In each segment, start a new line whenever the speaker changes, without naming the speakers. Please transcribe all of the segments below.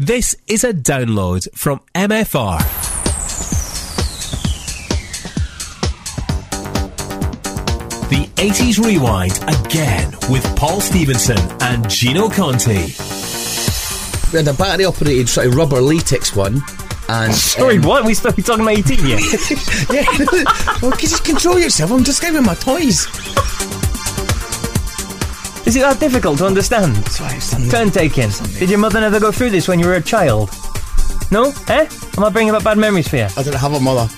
This is a download from MFR. The 80s Rewind again with Paul Stevenson and Ginno Conti.
We had a battery operated sort of rubber latex one. And
Sorry,
um,
what? We still be talking about ET yet?
yeah, well, can you just control yourself? I'm describing my toys.
Is it that difficult to understand? Turn taking. Did your mother never go through this when you were a child? No? Eh? Am I bringing up bad memories for you?
I didn't have a mother.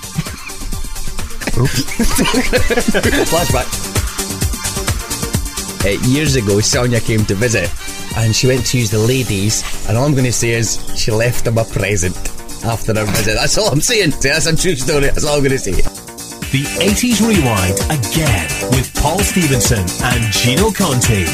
Flashback. Uh, years ago, Sonia came to visit, and she went to use the ladies. And all I'm going to say is she left them a present after her visit. That's all I'm saying. See, that's a true story. That's all I'm going to say.
The 80s Rewind again with Paul Stevenson and Ginno Conti.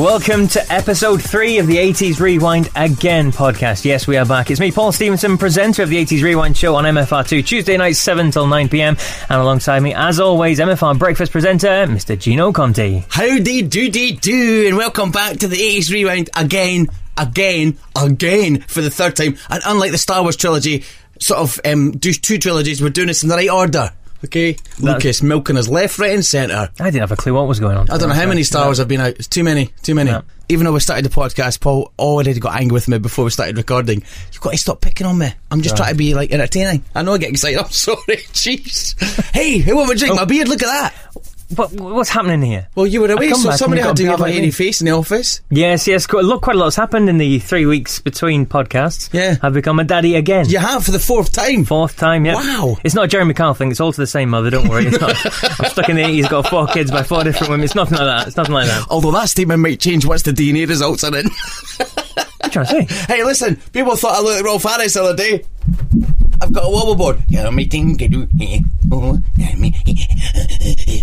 Welcome to episode three of the 80s Rewind Again podcast. Yes, we are back. It's me, Paul Stevenson, presenter of the 80s Rewind show on MFR2, Tuesday nights, 7 till 9 pm. And alongside me, as always, MFR breakfast presenter, Mr. Ginno Conti.
Howdy doody do, and welcome back to the 80s Rewind again, again, again for the third time. And unlike the Star Wars trilogy, sort of um, do two trilogies, we're doing this in the right order. Okay, Lucas milking his left, right, and centre.
I didn't have a clue what was going on.
I don't know how many Star Wars have been out. It's too many, too many.
Yeah.
Even though we started the podcast, Paul already got angry with me before we started recording. You've got to stop picking on me. I'm just trying to be like entertaining. I know I get excited. I'm sorry. Jeez. hey, who want me to drink my beard? Look at that.
What, what's happening here?
Well, you were away, so somebody had to have a hairy face in the office.
Yes, yes. Quite, look, quite a lot's happened in the three weeks between podcasts.
Yeah.
I've become a daddy again.
You have for the fourth time.
Fourth time, yeah.
Wow.
It's not a Jeremy Kyle thing. It's all to the same mother. Don't worry. It's not. I'm stuck in the 80s. Got four kids by four different women. It's nothing like that. It's nothing like that.
Although that statement might change once the DNA results are in.
What are you trying to say?
hey, listen, people thought I looked like Rolf Harris the other day. I've got a wobble board. Yeah, me think I do. Oh.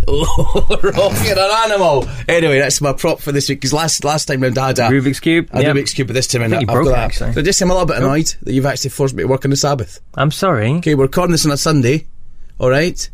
Oh, you're an animal. Anyway, that's my prop for this week. Because last last time round I had a
Rubik's Cube.
a
yeah.
Rubik's cube, but this time
I you
I've
broke
got that.
actually.
So just I'm a little bit annoyed that you've actually forced me to work on the Sabbath.
I'm sorry.
Okay, we're recording this on a Sunday. All right.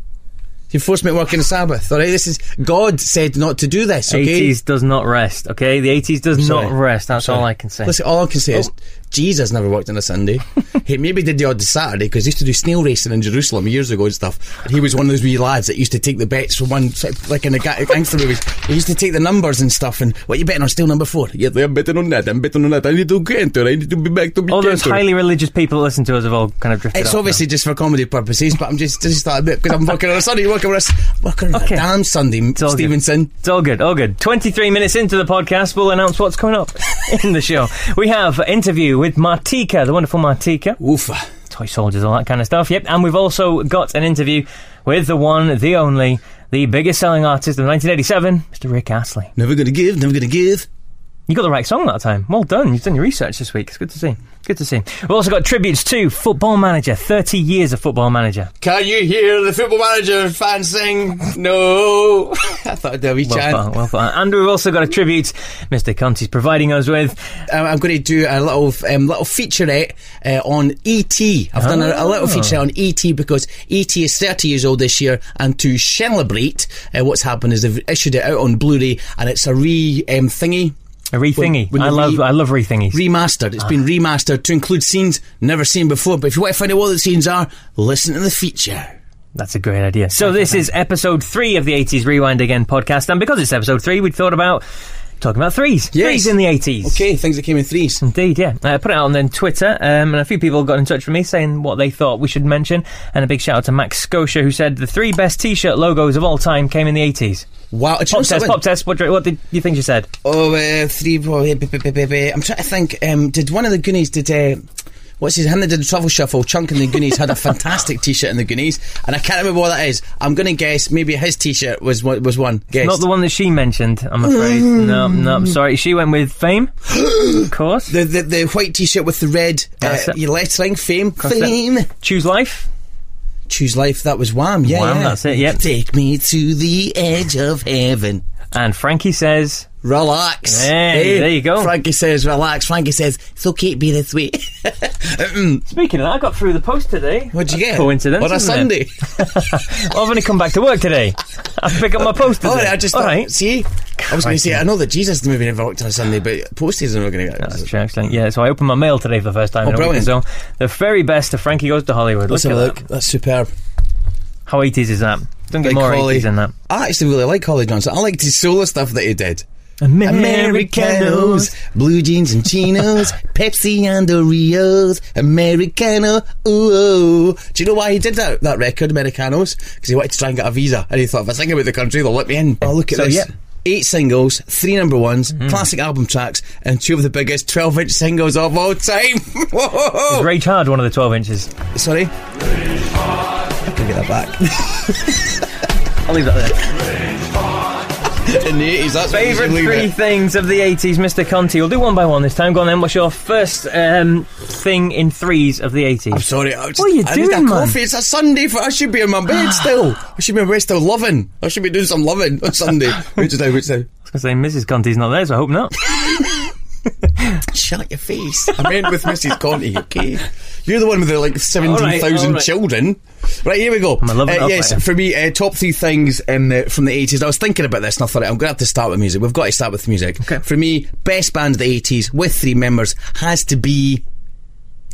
You forced me to work on the Sabbath. All right. This is God said not to do this. Okay.
80s does not rest. Okay, the 80s does not rest. That's all I can say.
Listen, all I can say is
Oh.
Jesus never worked on a Sunday. he maybe did the odd Saturday because he used to do snail racing in Jerusalem years ago and stuff. And he was one of those wee lads that used to take the bets from one, sort like in the gangster movies. He used to take the numbers and stuff. And what you betting on? Still number four. Yeah, I'm betting on that. I'm betting on that. I need to get into it. I need to be back to be
all those
Kenter.
highly religious people that listen to us have all kind of drifted
It's
off
obviously just for comedy purposes, but I'm just just that bit because I'm working on a Sunday. Working on a s- working on
Okay.
a damn Sunday,
all good.
Stevenson.
now. It's all good, all good. 23 minutes into the podcast, we'll announce what's coming up in the show. We have an interview with Martika, the wonderful Martika.
Oofa.
toy soldiers, all that kind of stuff. Yep, and we've also got an interview with the one, the only, the biggest selling artist of 1987, Mr. Rick Astley.
Never gonna give. Never gonna give.
You got the right song that time. Well done. You've done your research this week. It's good to see. Good to see. We've also got tributes to Football Manager. 30 years of Football Manager.
Can you hear the football manager fans sing? No. I thought I'd be
Well
chant.
well. And we've also got a tribute Mr. Conti's providing us with.
Um, I'm going to do a little um, little featurette uh, on ET. I've done a, a little
Ah.
featurette on ET because ET is 30 years old this year, and to celebrate, uh, what's happened is they've issued it out on Blu-ray, and it's a re um, thingy.
A re-thingy.
when
I love,
re-
I love re-thingies.
Remastered. It's been remastered to include scenes never seen before. But if you want to find out what the scenes are, listen to the feature.
That's a great idea. So this is episode three of the 80s Rewind Again podcast. And because it's episode three, we thought about talking about threes.
Yes.
Threes in the 80s.
Okay, things that came in threes.
Indeed, yeah. I put it out on then Twitter, um, and a few people got in touch with me saying what they thought we should mention. And a big shout out to Max Scotia, who said the three best T-shirt logos of all time came in the 80s.
Wow.
Pop test,
something?
pop test. What, what did you think you said?
Oh, uh, three. I'm trying to think. Um, did one of the Goonies did? Uh, what's his? Him that did the Truffle Shuffle. Chunk and the Goonies had a fantastic T-shirt in the Goonies, and I can't remember what that is. I'm going to guess maybe his T-shirt was was one. Guess.
Not the one that she mentioned, I'm afraid. no, no, I'm sorry. She went with Fame, of course.
the, the the white T-shirt with the red uh, your lettering. Fame. Fame.
Choose Life.
Choose life. That was Wham. Yeah,
Wham,
yeah.
that's it, yep.
Take me to the edge of heaven.
And Frankie says,
Relax.
Hey, there you go.
Frankie says, relax. Frankie says, it's okay to be this way.
Speaking of that, I got through the post today.
What'd you get?
Coincidence.
On a? Sunday.
Well, I've only come back to work today. I pick up my post today.
Oh, I just
All
thought,
right.
see, I was going to say, I know that Jesus the movie never worked on a Sunday, but posties are not going to get
That's true, actually. Yeah, so I opened my mail today for the first time
Oh,
in
brilliant.
so. The very best of Frankie Goes to Hollywood.
Let's
look
have a
at
look.
that.
That's superb.
How 80s is that? Don't get
Like
more
Holly.
80s than that.
I actually really like Holly Johnson. I liked his solo stuff that he did.
Americanos.
blue jeans and chinos, Pepsi and Oreos, Americano. Ooh, do you know why he did that that record, Americanos? Because he wanted to try and get a visa, and he thought if I sing about the country, they'll let me in. Oh, look at
So,
this.
yeah.
Eight singles, three number ones, mm. classic album tracks, and two of the biggest 12 inch singles of all time. Whoa!
Is Rage Hard one of the 12 inches?
Sorry? I can get that back.
I'll leave that there.
In the 80s, that's
Favourite three things of the 80s, Mr. Conti. We'll do one by one this time. Go on then. What's your first um, thing in threes of the 80s?
I'm sorry. I just,
What are you
I need a
man?
coffee. It's a Sunday. For, I should be in my bed still. I should be in my bed still loving. I should be doing some loving on Sunday. which day? Which day?
I was going to say Mrs. Conti's not there, so I hope not.
Shut your face. I'm in with Mrs. Conti. Okay, you're the one with the like seventeen thousand
all right.
children. Right here we go.
I'm loving
Uh, yes,
later.
for me, uh, top three things in the, from the eighties. I was thinking about this, and I thought I'm going to have to start with music. We've got to start with music.
Okay.
For me, best band of the eighties with three members has to be.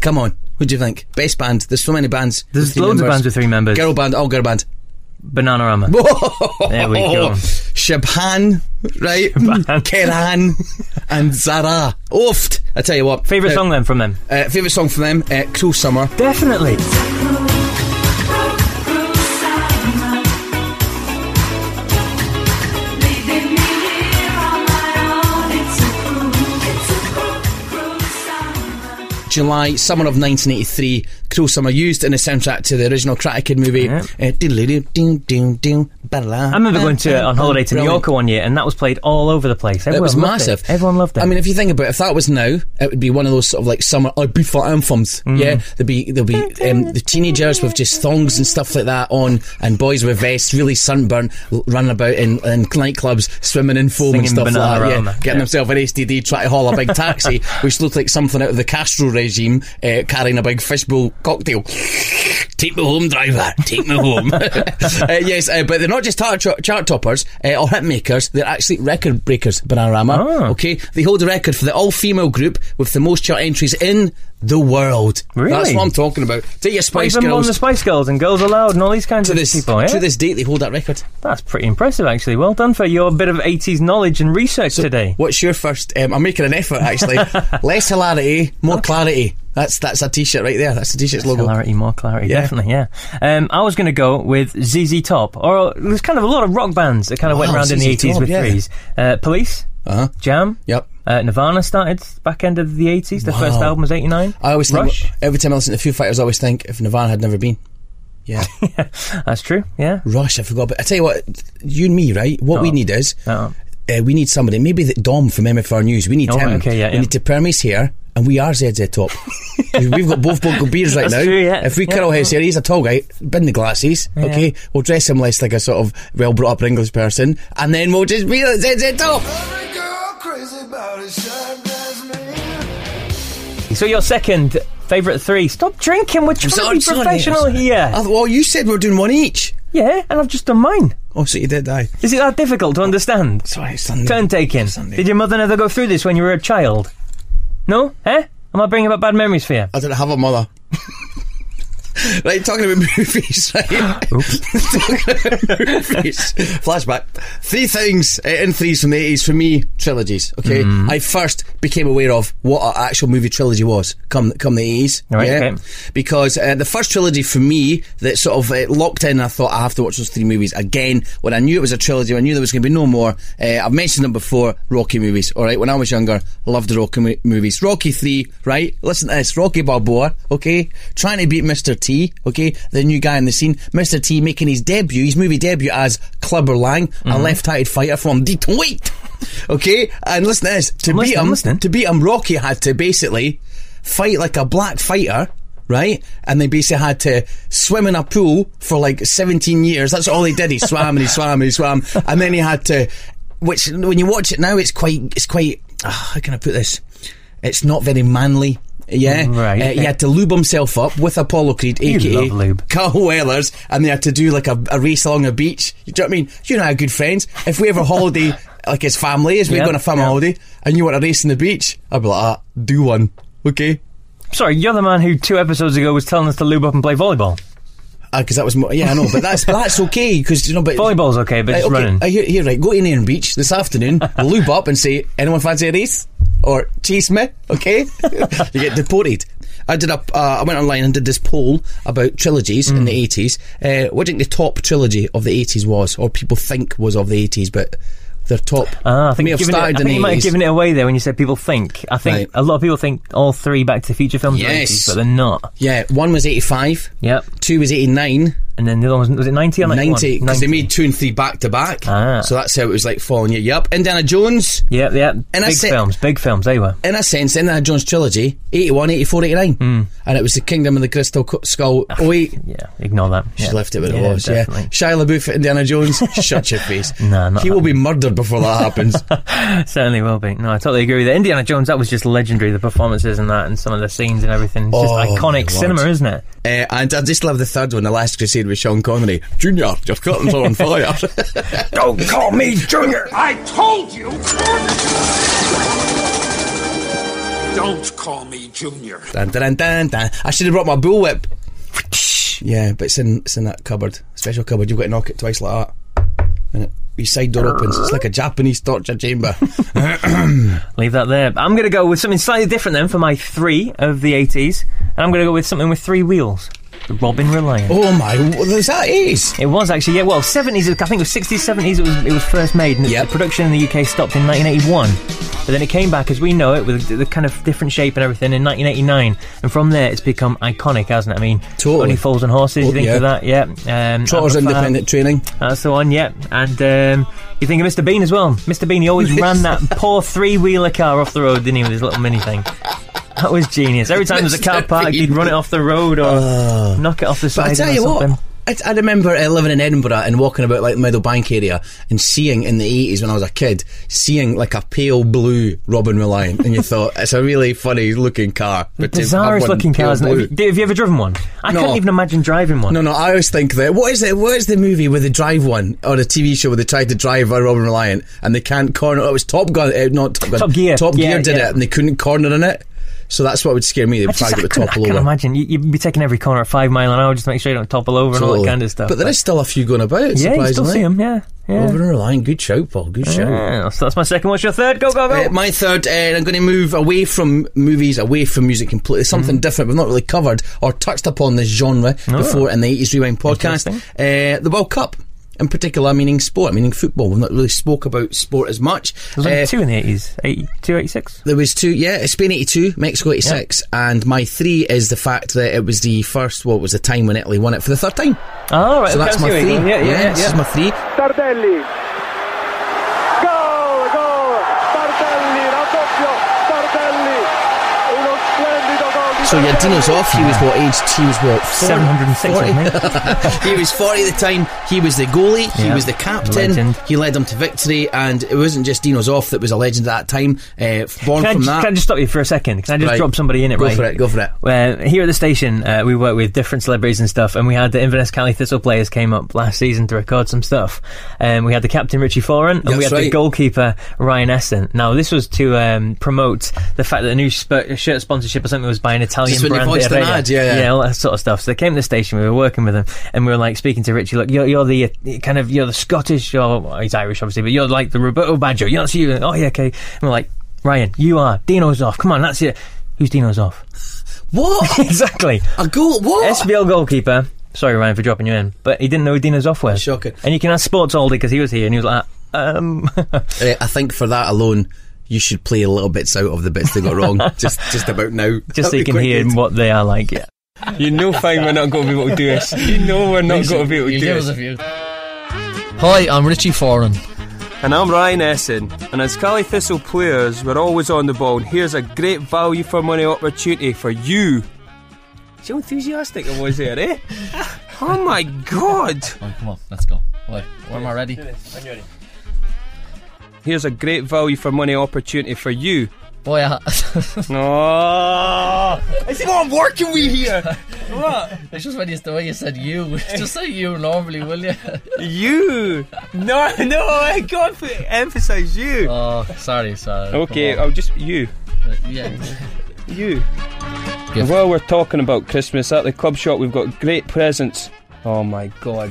Come on, what do you think? Best band. There's so many bands.
There's
three
loads of bands with three members.
Girl band, all girl band.
Bananarama. There we go.
Siobhan, right? Keren and Sara. Ooft. I tell you what.
Favourite
uh,
song then from them?
Uh, favourite song from them? Uh, Cruel Summer.
Definitely.
July, summer of 1983. Cruel Summer used in the soundtrack to the original Karate Kid movie.
Yeah.
Uh,
I remember going to on holiday to New. York one year, and that was played all over the place. Everyone
It was massive.
It. Everyone loved it.
I mean, if you think about it, if that was now, it would be one of those sort of like summer Ibiza anthems.
Mm.
Yeah, there'd be there'll be um, the teenagers with just thongs and stuff like that on, and boys with vests, really sunburned, running about in, in nightclubs, swimming in foam and stuff like that. Yeah, getting
Yeah.
himself an STD, trying to haul a big taxi, which looked like something out of the Castro regime, uh, carrying a big fishbowl cocktail. Take me home, driver. Take me home. uh, yes, uh, but they're not just chart, chart toppers uh, or hit makers. They're actually record breakers. Bananarama.
Oh.
Okay, they hold the record for the all-female group with the most chart entries in the world.
Really?
That's what I'm talking about. Take your Spice
Even on
Girls.
the Spice Girls and Girls Aloud and all these kinds
to
of
this,
people. Yeah?
to this date, they hold that record.
That's pretty impressive, actually. Well done for your bit of 80s knowledge and research today.
What's your first? Um, I'm making an effort actually. Less hilarity, more clarity. That's that's a t-shirt right there. That's the t-shirt's logo.
Clarity, more clarity,
Yeah.
definitely, yeah. Um, I was going to go with ZZ Top, or there's kind of a lot of rock bands that kind of went
Wow,
around in the 80s
Top,
with
yeah.
threes. Uh, Police,
Uh huh.
Jam,
Yep.
Uh, Nirvana started back end of the 80s. The first album was 89.
I always think
Rush,
every time I listen to Foo Fighters, I always think if Nirvana had never been. Yeah,
that's true, yeah.
Rush. I forgot. But I tell you what, you and me, right? What we
Oh.
need is
Uh,
uh, we need somebody. Maybe the Dom from MFR News. We need
Oh,
him.
okay, yeah,
we
yeah.
need to perm his hair, and we are ZZ Top. We've got both both beards right
That's
now.
true, yeah.
If we
Yeah.
curl his hair, he's a tall guy. Bin the glasses. Okay, we'll dress him less like a sort of well brought up English person, and then we'll just be like ZZ Top.
So your second favourite three. Stop drinking, we're trying
sorry,
to be
sorry,
professional
I'm sorry.
here.
I, well, you said we are doing one each.
yeah, and I've just done mine.
Oh, so you did, die.
Is it that difficult to understand?
Sorry, Sunday.
Turn taking.
Sunday.
Did your mother never go through this when you were a child? No? Eh? Am I bringing up bad memories for you?
I don't have a mother. right, talking about movies, right? talking about movies. Flashback. Three things uh, in threes from the 80s for me, trilogies, okay?
Mm-hmm.
I first became aware of what an actual movie trilogy was come come the 80s.
Right,
yeah?
okay.
Because uh, the first trilogy for me that sort of uh, locked in, I thought I have to watch those three movies again. When I knew it was a trilogy, I knew there was going to be no more. Uh, I've mentioned them before, Rocky movies, alright? When I was younger, loved the Rocky mo- movies. Rocky 3, right? Listen to this. Rocky Balboa, okay? Trying to beat Mr. T, okay? The new guy in the scene. Mr. T making his debut, his movie debut as Clubber Lang, a left-handed fighter from Detroit. Okay? And listen to this. To
I'm
beat him, to beat him, Rocky had to basically fight like a black fighter, right? And they basically had to swim in a pool for like 17 years. That's all he did. He swam and he swam and he swam. And then he had to, which when you watch it now, it's quite, it's quite, ah, how can I put this? It's not very manly. Yeah,
Right.
Uh, he had to lube himself up with Apollo Creed,
You
aka. Carl Weathers, and they had to do like a, a race along a beach. You know what I mean? You know how good friends. If we ever holiday like his family, as we
Yeah,
go on a family
yeah.
holiday, and you want a race on the beach, I'd be like, ah, do one, okay?
Sorry, you're the man who two episodes ago was telling us to lube up and play volleyball.
Because that was, mo- yeah, I know, but that's that's okay because you know, but
Volleyball's okay, but just
okay,
running.
uh, here, here, right. Go to Nairn Beach this afternoon, lube up, and say, "Anyone fancy a race or chase me?" Okay, you get deported. I did up. Uh, I went online and did this poll about trilogies in
Mm.
the eighties. Uh, what do you think the top trilogy of the eighties was, or people think was of the eighties, but their top
Ah, I think,
may have
it, I
in
think you might have given it away there when you said people think. I think
Right.
a lot of people think all three Back to the Future films are
Yes.
80s, but they're not.
Yeah, one was eighty-five.
Yep.
Two was eighty-nine.
And then the other one was, was it 90 or 91?
90 because they made two and three back to back.
Ah.
So that's how it was like following you. Yep. Indiana Jones.
Yep, yep.
And I
big
said-
films, big films, they were.
in a sense, Indiana Jones trilogy, 81, 84, 89.
Hmm.
And it was the Kingdom of the Crystal Co- Skull. Oh, wait.
Yeah, ignore that.
She
yeah.
left it where
yeah,
it was,
definitely.
yeah. Shia LaBeouf, Indiana Jones, shut your face.
Nah, not
he will be murdered before that happens.
Certainly will be. No, I totally agree with it. Indiana Jones, that was just legendary, the performances and that, and some of the scenes and everything. It's just
Oh, my
iconic cinema, isn't it?
uh, and I just love the third one, The Last Crusade with Sean Connery. Junior, your curtains are on fire.
Don't call me Junior!
I told you! Don't call me Junior.
dun, dun, dun, dun. I should have brought my bullwhip. Yeah, but it's in it's in that cupboard, special cupboard. You've got to knock it twice like that, and it, your side door opens. It's like a Japanese torture chamber.
Leave that there. I'm going to go with something slightly different then for my three of the 80s. And I'm going to go with something with three wheels. Robin Reliant.
oh my, is that eighties?
It was actually, yeah, well, 70s, I think it was 60s, 70s it was, it was first made. And
Yep.
the production in the UK stopped in 1981. But then it came back as we know it with the, the kind of different shape and everything in 1989. And from there it's become iconic, hasn't it? I mean,
Totally.
Only Fools and Horses,
Oh,
you think
yeah.
of that? Yeah. Um,
Trotters independent trading.
That's the one, yeah. And um, you think of Mr. Bean as well. Mr. Bean, he always ran that poor three wheeler car off the road, didn't he, with his little mini thing? That was genius. Every time there was a car parked, he'd run it off the road or knock it off the
But I tell you
something.
what, I, I remember uh, living in Edinburgh and walking about like the Meadowbank area and seeing in the eighties when I was a kid, seeing like a pale blue Robin Reliant, and you thought it's a really funny looking car. But
Bizarrest looking
pale
cars.
blue-
Have you, have you ever driven one? I
No.
couldn't even imagine driving one.
No, no, I always think that. What is it? What is the movie with the drive one or the TV show where they tried to drive a Robin Reliant and they can't corner? Oh, it was Top Gun, uh, not Top Gun.
Top Gear.
Top
Yeah,
Gear did
yeah.
it and they couldn't corner in it. So that's what would scare me. They
I,
would
just,
try
I,
to
couldn't, I
topple
can't imagine. You, you'd be taking every corner at five mile an hour just to make sure you don't topple over and all that kind of stuff.
But there is still a few going about.
yeah, you still see them. Yeah, yeah.
Robin Reliant, good shout, Paul. Good shout.
Yeah, so that's my second. What's your third? Go, go, go.
Uh, my third, uh, I'm going to move away from movies, away from music completely. Something
Mm-hmm.
different. We've not really covered or touched upon this genre before in the 80s Rewind podcast. Uh, the World Cup. In particular, meaning sport, meaning football. We've not really spoke about sport as much.
There was
Uh,
two in the 80s. 82, 86?
there was two, yeah, Spain 82, Mexico 86, and my three is the fact that it was the first, what was the time when Italy won it for the third time.
Oh, right.
So that's my three.
you're. Yeah, yeah, yeah.
this is my three.
Tardelli.
So. Dino Zoff. He was what age? He was what? 40?
706,
40?
wasn't he?
he was 40 at the time. He was the goalie. He
Yeah,
was the captain.
legend.
He led them to victory. And it wasn't just Dino Zoff that was a legend at that time. Uh, born
Can I,
from
just,
that.
can I just stop you for a second? Can I just
Right.
drop somebody in it,
go
right?
for it. Go for it.
Well, here at the station, uh, we work with different celebrities and stuff, and we had the Inverness County Thistle players came up last season to record some stuff. Um, we had the captain Richie Foran, and we
That's
had the goalkeeper Ryan Esson. Now, this was to um, promote the fact that a new sp- shirt sponsorship or something was by an Italian
Just when
brand.
an
Errea.
ad, yeah, yeah.
yeah, all that sort of stuff. So they came to the station, we were working with them, and we were like speaking to Richie. Look, you're, you're the uh, kind of you're the Scottish, or well, he's Irish obviously, but you're like the Roberto Baggio. You're not you. Oh yeah, okay. And we're like, Ryan, you are Dino Zoff. Come on, that's it. Who's Dino Zoff?
What?
exactly.
a goal? What?
SPL goalkeeper. Sorry, Ryan, for dropping you in, but he didn't know who Dino Zoff was.
Shocking.
And you can ask Sports Aldi because he was here, and he was like, um,
I think for that alone, you should play a little bits out of the bits they got wrong. just, just about now.
just so
That'd
you can hear
good.
what they are like. Yeah. You know, fine, we're not going to be able to do this. You know, we're not going to be able to do this.
Hi, I'm Richie Foran.
And I'm Ryan Esson. And as Cali Thistle players, we're always on the ball. And here's a great value for money opportunity for you. See how enthusiastic I was there, eh? oh my god!
Oh, come on, let's go. Wait, where am I ready?
Here's a great value for money opportunity for you.
Boy,
Oh, I see what I'm working with here. What?
It's just when you the way you said you. Just say you normally, will you?
You? No, no, I got to emphasise you.
Oh, sorry, sorry.
Okay, I'll just you.
on. yeah.
You. While we're talking about Christmas at the club shop, we've got great presents. Oh my god.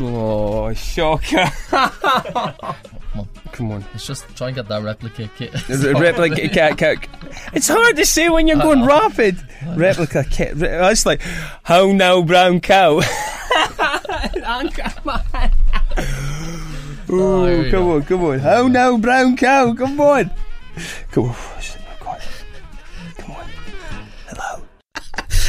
Oh, shocker. Come on. Come on.
Let's just try and get that replica kit.
Is it replica cat cook? It's hard to say when you're going rapid. Replica kit. re- That's like, how now, brown cow?
Oh, here
Ooh,
we
come
go.
on, come on. How now, brown cow? Come on. Come on.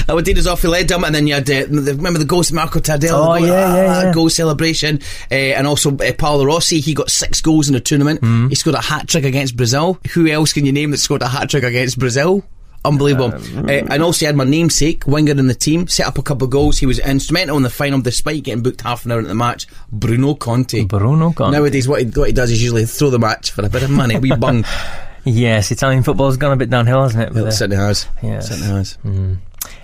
I would us off he led them, and then you had uh, the, remember the ghost Marco Tardelli
Oh,
goal,
yeah, yeah,
ah,
yeah.
goal celebration, uh, and also uh, Paolo Rossi. He got six goals in the tournament.
Mm-hmm.
He scored a hat trick against Brazil. Who else can you name that scored a hat trick against Brazil? Unbelievable.
Um,
uh, and also, he had my namesake, winger in the team, set up a couple of goals. He was instrumental in the final despite getting booked half an hour into the match. Bruno Conti.
Bruno Conti.
Nowadays, what he, what he does is usually throw the match for a bit of money. We bung.
Yes, Italian football's gone a bit downhill, hasn't it?
it certainly has.
Yes.
Certainly has.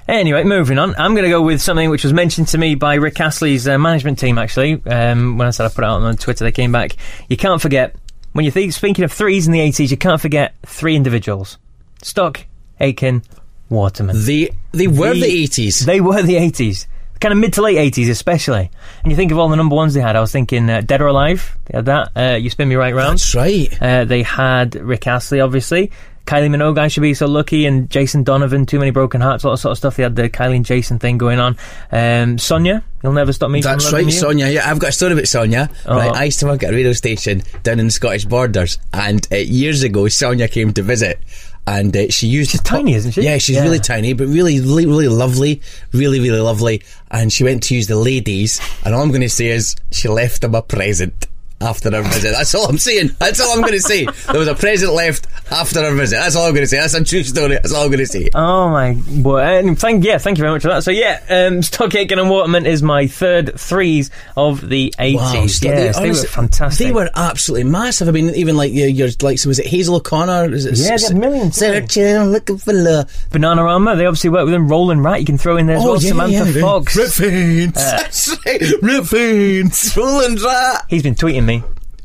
Anyway, moving on. I'm going to go with something which was mentioned to me by Rick Astley's uh, management team, actually. Um, when I said I put it out on Twitter, they came back. You can't forget, when you're th- speaking of threes in the 80s, you can't forget three individuals Stock, Aitken, Waterman.
They, they were
The-
the 80s.
They were the 80s. Kind of mid to late 80s, especially. And you think of all the number ones they had. I was thinking uh, Dead or Alive, they had that. Uh, you Spin Me Right Round.
That's right.
Uh, they had Rick Astley, obviously. Kylie Minogue, I should be so lucky, and Jason Donovan, Too Many Broken Hearts, all that sort of stuff. They had the Kylie and Jason thing going on. Um, Sonia, You'll Never Stop Me
That's right,
You.
Sonia. Yeah, I've got a story about Sonia.
Oh.
Right, I used to work at a radio station down in the Scottish borders, and uh, years ago, Sonia came to visit. And uh, she used
She's tiny, isn't she?
Yeah, she's
Yeah.
really tiny, but really, really, really lovely, really, really lovely. And she went to use the ladies, and all I'm going to say is she left them a present after her visit. That's all I'm saying. That's all I'm going to say. There was a present left after her visit. That's all I'm going to say. That's a true story. That's all I'm going to say.
Oh my! Well, and thank yeah, thank you very much for that. So yeah, um, Stock Aitken and Waterman is my third threes of the eighties.
Stock-
yes, they,
honestly,
were fantastic.
They were absolutely massive. I mean, even like your, your like, so was it Hazel O'Connor? Is it
Yeah, they had millions,
Searching, looking for love.
Bananarama. They obviously worked with them. Roland Rat, you can throw in there as well. Samantha Fox.
Rip Fiends. That's right. Rip Fiends. Roland Rat.
He's been tweeting me.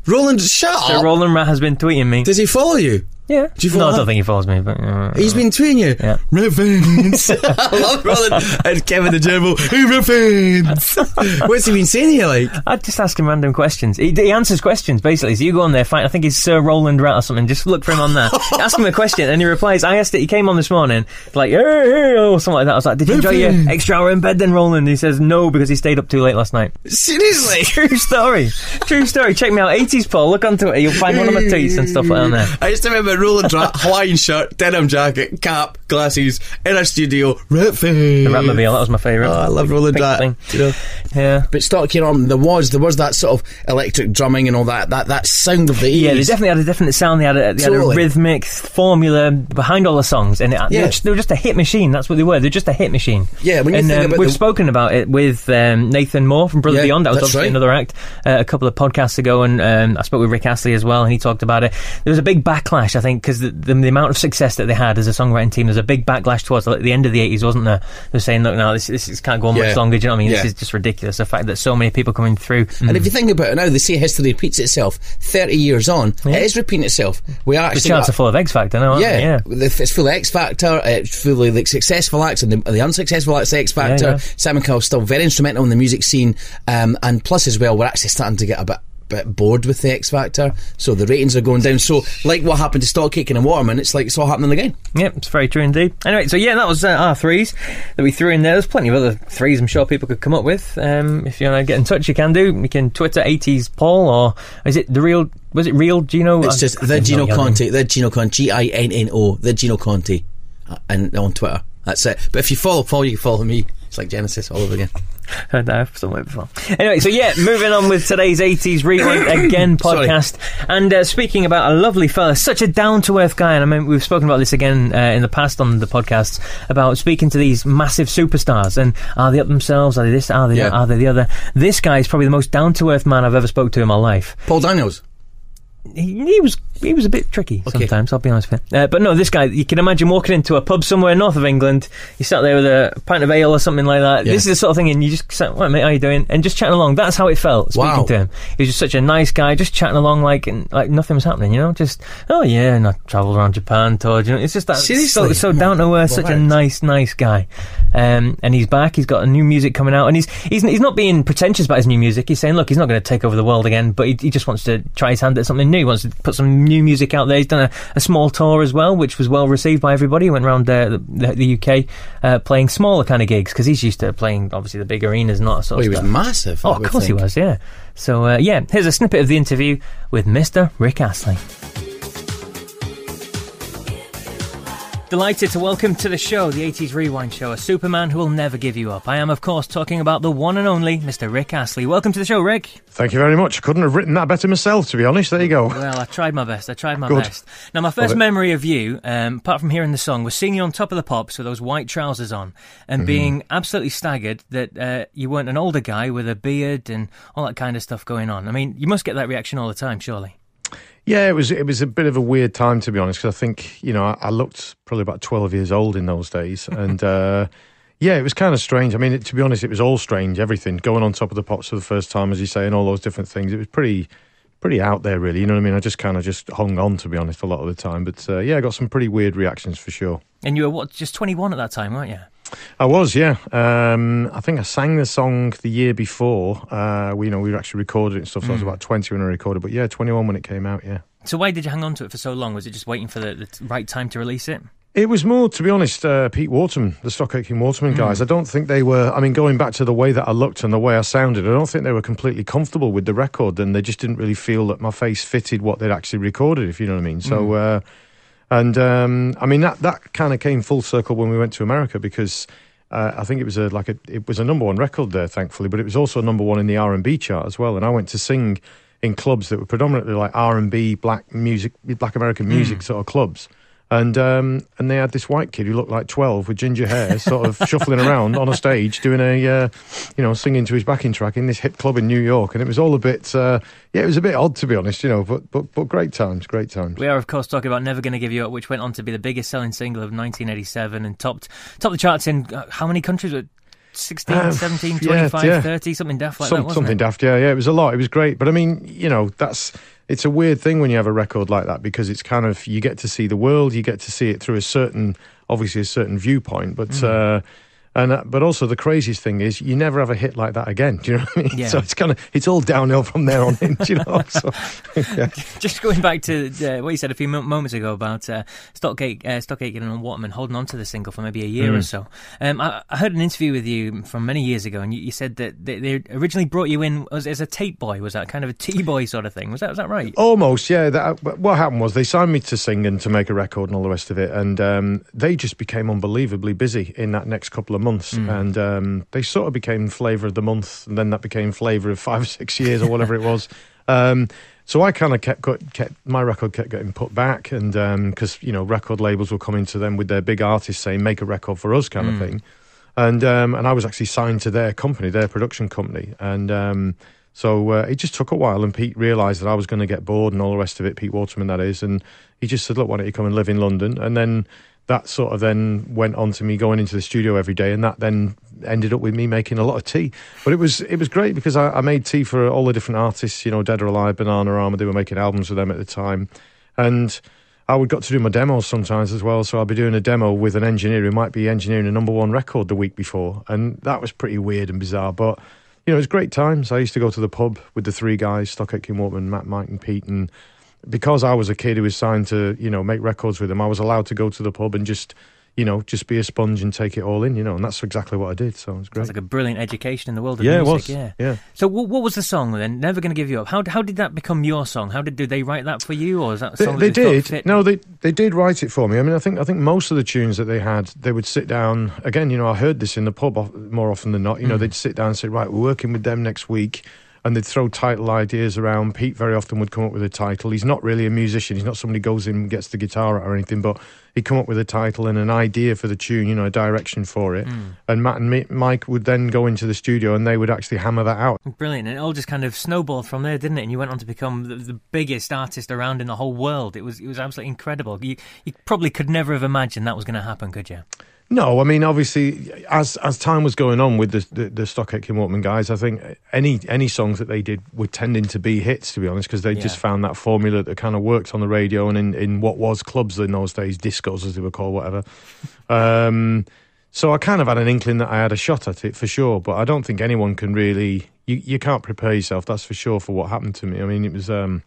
Roland, shut up.
Roland Rat has been tweeting me.
Does he follow you?
Yeah.
Do you
no, I don't
that?
think he follows me, but uh,
He's been tweeting you.
Yeah.
Rip I love Roland. And Kevin the Gerbil. Hey, Rip What's he been saying to you like?
I just ask him random questions. He, he answers questions basically. So you go on there, find I think he's Sir Roland Rat or something. Just look for him on there. ask him a question, and he replies. I asked it. He came on this morning, like hey, hey, or something like that. I was like, Did you enjoy your extra hour in bed then, Roland? He says no because he stayed up too late last night.
Seriously?
True story. True story. Check me out. 80s Paul. Look on Twitter. You'll find one of my tweets and stuff like that on there.
I used to remember Roland Rat, Hawaiian shirt, denim jacket, cap, glasses, in a studio, Rip Fiends.
The Ratmobile. That was my favourite.
Oh, I love Roland
Pink
Rat. You know.
Yeah.
But Stock Care Arm, there was there was that sort of electric drumming and all that that, that sound of the 80s.
Yeah, they definitely had a definite sound. They had a, they had a rhythmic formula behind all the songs, and it, they,
Yeah.
were just, they were just a hit machine. That's what they were. They're just a hit machine.
Yeah, when you
and
think
um,
about
we've
the-
spoken about it with um, Nathan Moore from Brother
Yeah,
Beyond. That was obviously
right.
another act uh, a couple of podcasts ago, and um, I spoke with Rick Astley as well, and he talked about it. There was a big backlash, I think, because the, the, the amount of success that they had as a songwriting team. There's a big backlash towards the, the end of the 80s, wasn't there? They were saying, look, now this, this can't go on
Yeah.
much longer. Do you know what I mean?
Yeah.
This is just ridiculous. The fact that so many people coming through.
And if you think about it now, they say history repeats itself. 30 years on,
Yeah.
it is repeating itself. We are
the
actually.
charts are full of X Factor now, aren't
yeah,
Yeah.
It's full of X Factor, it's full of like successful acts and the, the unsuccessful acts X Factor. Simon Cowell's still very instrumental in the music scene, um, and plus as well, we're actually starting to get a bit. Bit bored with the X Factor, so the ratings are going down. So, like what happened to Stock Aitken and Waterman, it's like it's all happening again.
Yep, it's very true indeed. Anyway, so yeah, that was uh, our threes that we threw in there. There's plenty of other threes I'm sure people could come up with. Um, if you want to get in touch, you can do. You can Twitter 80s Paul or is it the real? Was it real Ginno?
It's just
I
the Ginno
know, yeah,
Conti, the Ginno Conti, G I N N O, the Ginno Conti, uh, and on Twitter. That's it. But if you follow Paul, you can follow me. It's like Genesis all over again.
Heard that somewhere before. Anyway, so yeah, moving on with today's 80s Rewind Again
Sorry.
podcast. And uh, speaking about a lovely fella, such a down to earth guy, and I mean, we've spoken about this again uh, in the past on the podcasts about speaking to these massive superstars and are they up themselves? Are they this? Are they
Yeah.
Are they the other? This guy is probably the most down to earth man I've ever spoke to in my life.
Paul Daniels.
He, he was he was a bit tricky sometimes. I'll be honest with you. Uh, but no, this guy, you can imagine walking into a pub somewhere north of England. You sat there with a pint of ale or something like that.
Yeah.
This is the sort of thing, and you just sat, "Right, mate, how you doing?" And just chatting along. That's how it felt speaking
Wow.
to him. He was just such a nice guy, just chatting along like and, like nothing was happening. You know, just oh yeah, and I travelled around Japan, toured. You know, it's just that so,
Seriously?
so down to earth, such a nice, nice guy. Um, and he's back. He's got a new music coming out, and he's he's he's not being pretentious about his new music. He's saying, look, he's not going to take over the world again, but he, he just wants to try his hand at something new. He wants to put some new music out there. He's done a, a small tour as well, which was well received by everybody. He went around uh, the, the UK uh, playing smaller kind of gigs because he's used to playing obviously the big arenas and that sort
Oh,
of
he was massive.
Oh, of course
think.
he was, yeah. So, uh, yeah, here's a snippet of the interview with Mr. Rick Astley. Delighted to welcome to the show, the 80s Rewind Show, a Superman who will never give you up. I am, of course, talking about the one and only Mr. Rick Astley. Welcome to the show, Rick.
Thank you very much. Couldn't have written that better myself, to be honest. There you go.
Well, I tried my best. I tried my
Good.
best. Now, my first memory of you, um, apart from hearing the song, was seeing you on top of the pops with those white trousers on and
Mm-hmm.
being absolutely staggered that uh, you weren't an older guy with a beard and all that kind of stuff going on. I mean, you must get that reaction all the time, surely.
Yeah, it was it was a bit of a weird time to be honest. Because I think you know I, I looked probably about twelve years old in those days, and uh, yeah, it was kind of strange. I mean, it, to be honest, it was all strange. Everything going on top of the pops for the first time, as you say, and all those different things. It was pretty pretty out there, really. You know what I mean? I just kind of just hung on to be honest a lot of the time. But uh, yeah, I got some pretty weird reactions for sure.
And you were, what, just 21 at that time, weren't you?
I was, yeah. Um, I think I sang the song the year before. Uh, we, you know, we actually recorded it and stuff. So I was about twenty when I recorded, but yeah, twenty-one when it came out. Yeah.
So why did you hang on to it for so long? Was it just waiting for the, the right time to release it?
It was more, to be honest, uh, Pete Waterman, the Stock Aitken Waterman guys. I don't think they were. I mean, going back to the way that I looked and the way I sounded, I don't think they were completely comfortable with the record, and they just didn't really feel that my face fitted what they'd actually recorded. If you know what I mean. So, uh, and um, I mean that that kind of came full circle when we went to America because. Uh, I think it was a like a it was a number one record there, thankfully, but it was also number one in the R and B chart as well. And I went to sing in clubs that were predominantly like R and B, black music, black American music sort of clubs. And um, and they had this white kid who looked like twelve with ginger hair, sort of shuffling around on a stage doing a, uh, you know, singing to his backing track in this hip club in New York, and it was all a bit, uh, yeah, it was a bit odd to be honest, you know, but but but great times, great times.
We are, of course, talking about Never Gonna Give You Up, which went on to be the biggest selling single of 1987 and topped topped the charts in uh, how many countries? were it? 16,
Uh,
17,
yeah,
25,
yeah.
30, something daft like
Some-
that, wasn't
something
it?
daft, yeah, yeah. It was a lot. It was great, but I mean, you know, that's it's a weird thing when you have a record like that because it's kind of you get to see the world, you get to see it through a certain, obviously a certain viewpoint, but.
Mm.
Uh, and uh, but also the craziest thing is you never have a hit like that again. Do you know what I mean?
Yeah.
So it's kind of it's all downhill from there on in. You know? So, yeah.
Just going back to uh, what you said a few moments ago about uh, Stock Aitken, uh, Stock Aitken and Waterman holding on to the single for maybe a year
Mm.
or so. Um, I, I heard an interview with you from many years ago, and you, you said that they, they originally brought you in as, as a tape boy. Was that kind of a T boy sort of thing? Was that was that right?
Almost, yeah. That, what happened was they signed me to sing and to make a record and all the rest of it, and um, they just became unbelievably busy in that next couple of months, and um, they sort of became flavour of the month, and then that became flavour of five or six years or whatever it was. Um, so I kind of kept, got, kept my record kept getting put back, and because you know record labels were coming to them with their big artists saying make a record for us kind of thing, and um, and I was actually signed to their company, their production company, and um, so uh, it just took a while. And Pete realised that I was going to get bored and all the rest of it. Pete Waterman, that is, and he just said, "Look, why don't you come and live in London?" And then that sort of then went on to me going into the studio every day, and that then ended up with me making a lot of tea. But it was it was great because I, I made tea for all the different artists, you know, Dead or Alive, Bananarama. They were making albums with them at the time, and I would got to do my demos sometimes as well. So I'd be doing a demo with an engineer who might be engineering a number one record the week before, and that was pretty weird and bizarre. But you know, it was great times. I used to go to the pub with the three guys, Stock Aitken Waterman, Matt, Mike, and Pete, and because I was a kid who was signed to, you know, make records with them, I was allowed to go to the pub and just, you know, just be a sponge and take it all in, you know, and that's exactly what I did. So it was great.
It's like a brilliant education in the world of
yeah, it
music.
was.
Yeah.
yeah.
So what, what was the song then? Never gonna give you up. How how did that become your song? How did did they write that for you, or is that a
They,
song
they did. No, they they did write it for me. I mean, I think I think most of the tunes that they had, they would sit down again. You know, I heard this in the pub more often than not. You know, mm. they'd sit down and say, "Right, we're working with them next week," and they'd throw title ideas around. Pete very often would come up with a title. He's not really a musician. He's not somebody who goes in and gets the guitar or anything, but he'd come up with a title and an idea for the tune, you know, a direction for it. Hmm. And Matt and Mi- Mike would then go into the studio and they would actually hammer that out.
Brilliant. And it all just kind of snowballed from there, didn't it? And you went on to become the, the biggest artist around in the whole world. It was it was absolutely incredible. You you probably could never have imagined that was going to happen, could you?
No, I mean obviously, as as time was going on with the the, the Stock Aitken Waterman guys, I think any any songs that they did were tending to be hits, to be honest, because they just found that formula that kind of worked on the radio and in, in what was clubs in those days, discos as they were called, whatever. Um, so I kind of had an inkling that I had a shot at it for sure, but I don't think anyone can really. You you can't prepare yourself, that's for sure, for what happened to me. I mean, it was. Um,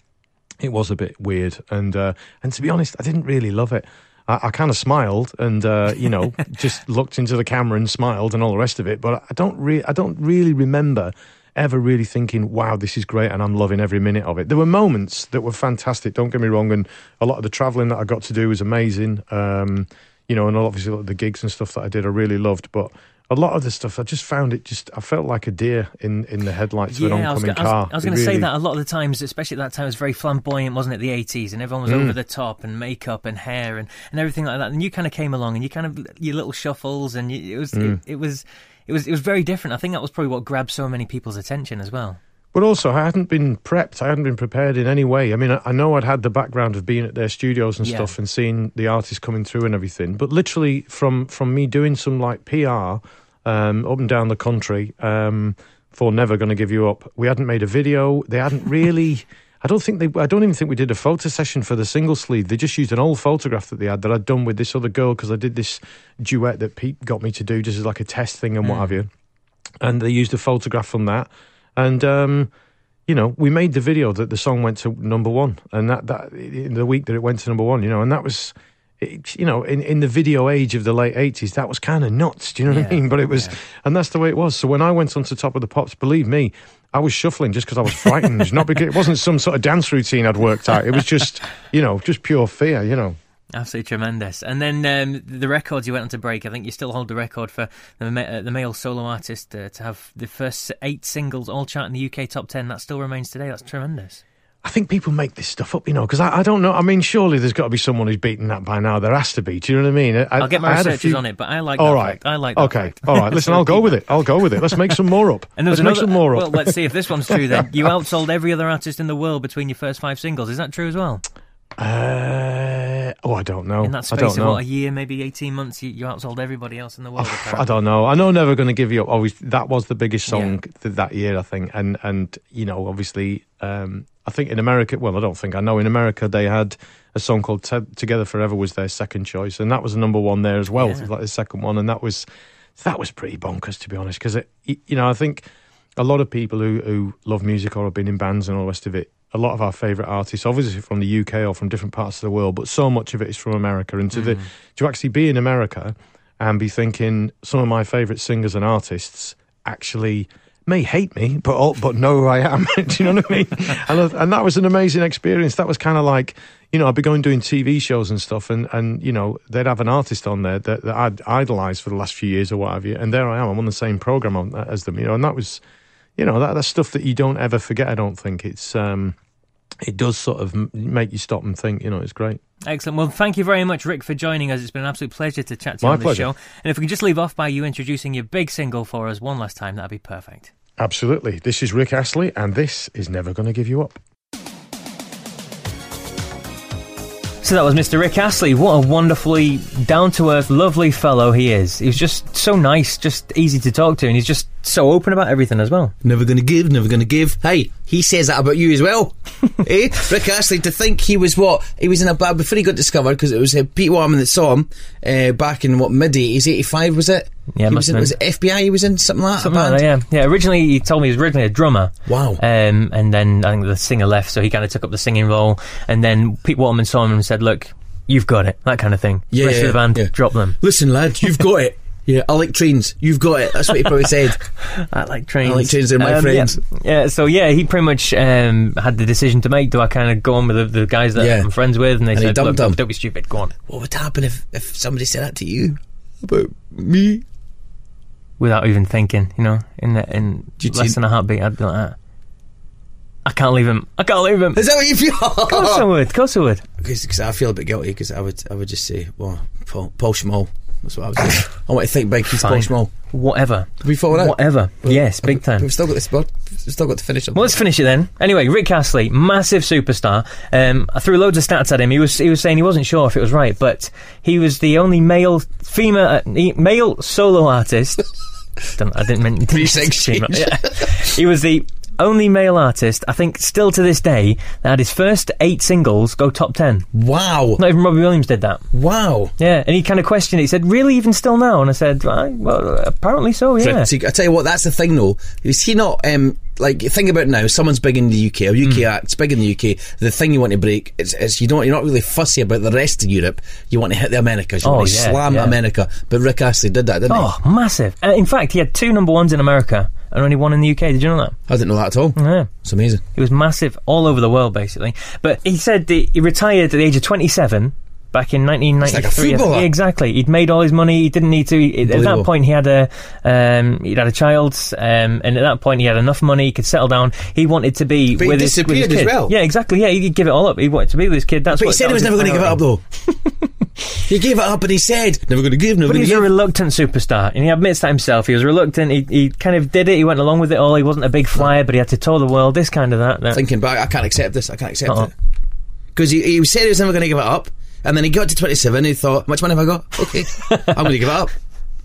it was a bit weird, and uh, and to be honest, I didn't really love it. I, I kind of smiled and uh, you know just looked into the camera and smiled and all the rest of it. But I don't really, I don't really remember ever really thinking, "Wow, this is great," and I'm loving every minute of it. There were moments that were fantastic. Don't get me wrong, and a lot of the travelling that I got to do was amazing. Um, you know, and obviously a lot of the gigs and stuff that I did, I really loved, but. A lot of the stuff, I just found it just. I felt like a deer in, in the headlights of an
I was,
oncoming
I was,
car.
I was
It
going to say that a lot of the times, especially at that time, it was very flamboyant, wasn't it? The 80s, and everyone was
Mm.
over the top, and makeup and hair and, and everything like that. And you kind of came along, and you kind of your little shuffles, and you, it was
Mm.
it, it was it was it was very different. I think that was probably what grabbed so many people's attention as well.
But also, I hadn't been prepped. I hadn't been prepared in any way. I mean, I, I know I'd had the background of being at their studios and
Yeah.
stuff and seeing the artists coming through and everything. But literally, from from me doing some like PR um, up and down the country um, for Never Gonna Give You Up, we hadn't made a video. They hadn't really. I don't think they. I don't even think we did a photo session for the single sleeve. They just used an old photograph that they had that I'd done with this other girl because I did this duet that Pete got me to do just as like a test thing and what have you. And they used a photograph from that, and um, you know, we made the video that the song went to number one, and that that in the week that it went to number one, you know, and that was. It, you know, in, in the video age of the late eighties, that was kind of nuts. Do you know what I mean? But it was, and that's the way it was. So when I went onto top of the pops, believe me, I was shuffling just because I was frightened. not because it wasn't some sort of dance routine I'd worked out. It was just, you know, just pure fear. You know.
Absolutely tremendous. And then um, the records you went on to break. I think you still hold the record for the, ma- uh, the male solo artist uh, to have the first eight singles all chart in the UK top ten. That still remains today. That's tremendous.
I think people make this stuff up, you know, because I, I don't know. I mean, surely there's got to be someone who's beaten that by now. There has to be. Do you know what I mean? I,
I'll get my
I
researchers
few-
on it, but I like.
All
that
right.
fact. I like. That
Okay.
fact.
All right. Listen, I'll go with it. I'll go with it. Let's make some more up.
And there was
Let's make
another.
some more
well,
up.
let's see if this one's true. Then you outsold every other artist in the world between your first five singles. Is that true as well?
Uh, oh, I don't know.
In that
I
space
don't
of
know.
what a year, maybe eighteen months, you, you outsold everybody else in the world.
I don't know. I know Never Gonna Give You Up. Always, that was the biggest song th- that year, I think. And, and you know, obviously, um, I think in America, well, I don't think, I know in America they had a song called Te- Together Forever was their second choice. And that was the number one there as well,
Yeah.
like the second one. And that was, that was pretty bonkers, to be honest. Because, you know, I think a lot of people who, who love music or have been in bands and all the rest of it, a lot of our favourite artists, obviously from the UK or from different parts of the world, but so much of it is from America. And to, the, mm. to actually be in America and be thinking some of my favourite singers and artists actually may hate me, but all, but know who I am. Do you know what I mean? And, and that was an amazing experience. That was kind of like, you know, I'd be going doing TV shows and stuff, and, and you know, they'd have an artist on there that, that I'd idolised for the last few years or what have you, and there I am. I'm on the same program on, as them, you know, and that was, you know, that, that's stuff that you don't ever forget. I don't think it's. um it does sort of make you stop and think, you know, it's great.
Excellent. Well, thank you very much, Rick, for joining us. It's been an absolute pleasure to chat to you
My
on this
pleasure.
show. And if we can just leave off by you introducing your big single for us one last time, that'd be perfect.
Absolutely. This is Rick Astley, and this is Never Gonna Give You Up.
So that was Mr. Rick Astley. What a wonderfully down to earth, lovely fellow he is. He was just so nice, just easy to talk to, and he's just so open about everything as well.
Never gonna give, never gonna give. Hey, he says that about you as well. eh? Rick Astley, to think he was what? He was in a bad before he got discovered because it was uh, Pete Waterman that saw him uh, back in what mid 80s, 85 was it?
Yeah,
he was, in, was it FBI he was in? Something like?
Something like that, yeah. Yeah, originally he told me he was originally a drummer.
Wow.
Um, and then I think the singer left, so he kind of took up the singing role. And then Pete Waterman saw him and said, look, you've got it. That kind of thing.
Yeah,
Rest
yeah,
of the band,
yeah.
drop them.
Listen, lad, you've got it. Yeah, I like trains. You've got it. That's what he probably said.
I like trains.
I like trains, they're my
Um,
friends.
Yeah. yeah, so yeah, he pretty much um, had the decision to make. Do I kind of go on with the, the guys that
Yeah.
I'm friends with? And they
And
said, look, don't be stupid, go on.
What would happen if, if somebody said that to you about me?
Without even thinking, you know, in the, in
Do you
less than a heartbeat, I'd be like that. I can't leave him. I can't leave him.
Is that what you feel?
Of course I would. Of course I would.
Because I feel a bit guilty because I would I would just say, well, Paul, Paul Schmall. That's what I was say. I want to think big. He's
Fine.
Schmall.
Whatever.
We follow that.
Whatever. Yes, big time.
We've still got this. We've still got to finish it.
Well, let's finish it then. Anyway, Rick Astley, massive superstar. Um, I threw loads of stats at him. He was he was saying he wasn't sure if it was right, but he was the only male female uh, male solo artist. I didn't mean didn't female. Yeah. He was the only male artist, I think, still to this day, that had his first eight singles go top ten.
Wow.
Not even Robbie Williams did that.
Wow.
Yeah, and he kind of questioned it. He said, "Really, even still now?" And I said, "Right, "Well, apparently so. Yeah."
See, I tell you what, that's the thing though. Is he not um like think about now? Someone's big in the UK, or UK act's big in the UK. The thing you want to break is, is you don't you're not really fussy about the rest of Europe. You want to hit the Americas. You
Oh,
want to
yeah,
slam
yeah.
America. But Rick Astley did that, didn't he?
Oh, massive! Uh, in fact, he had two number ones in America and only one in the UK. Did you know that?
I didn't know that at all.
Yeah.
It's amazing.
He was massive all over the world, basically. But he said that he retired at the age of 27 back in 1993.
like
Yeah, exactly. He'd made all his money. He didn't need to. he- At that point, he had a um, he'd had a child, um, and at that point, he had enough money. He could settle down. He wanted to be
But he
with his, with his
disappeared as
kid.
well.
Yeah, exactly. Yeah, he'd give it all up. He wanted to be with his kid. That's
But he said he was never going to give it up though. he gave it up, and he said never going to give, never
But
going to
he's a
give.
reluctant superstar, and he admits that himself. He was reluctant. He, he kind of did it. He went along with it all. He wasn't a big flyer, but he had to tour the world. This kind of that. that.
Thinking back, I can't accept this. I can't accept
Uh-uh.
it because he, he said he was never going to give it up, and then he got to 27. and He thought, "How much money have I got? Okay, I'm going to give it up."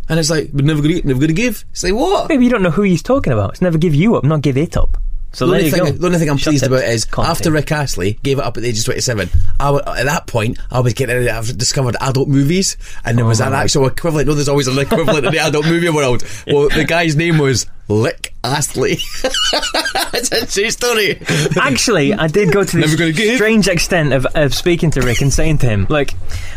And it's like, but never going to, never going to give. It's like what?
Maybe you don't know who he's talking about. It's never give you up, not give it up. So
the, only thing, the only thing I'm
Shut
pleased
it.
about is after. Rick Astley gave it up at the age of 27, I at that point, I was getting, I've discovered adult movies, and there was
Oh,
an actual equivalent. No, there's always an equivalent in the adult movie world. Well, the guy's name was Lick Astley. it's a true story.
Actually, I did go to the strange extent of, of speaking to Rick and saying to him, "Look,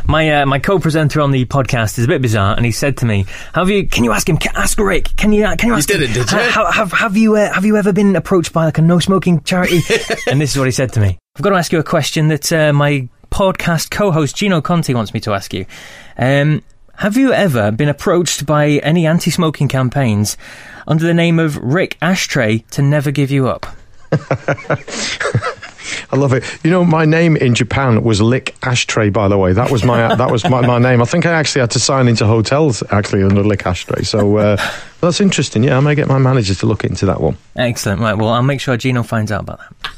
my uh, my co-presenter on the podcast is a bit bizarre, and he said to me, have you? Can you ask him? Can, ask Rick? Can you? uh, Can you ask
did
him?
it, did you?
Ha- ha- have, have you uh, have you ever been approached by like a no smoking charity? and this is what he said to me. I've got to ask you a question that uh, my podcast co-host Ginno Conti wants me to ask you. Um, have you ever been approached by any anti-smoking campaigns under the name of Rick Ashtray to never give you up?
I love it. You know, my name in Japan was Lick Ashtray. By the way, that was my that was my, my name. I think I actually had to sign into hotels actually under Lick Ashtray. So uh, that's interesting. Yeah, I may get my manager to look into that one.
Excellent. Right. Well, I'll make sure Ginno finds out about that.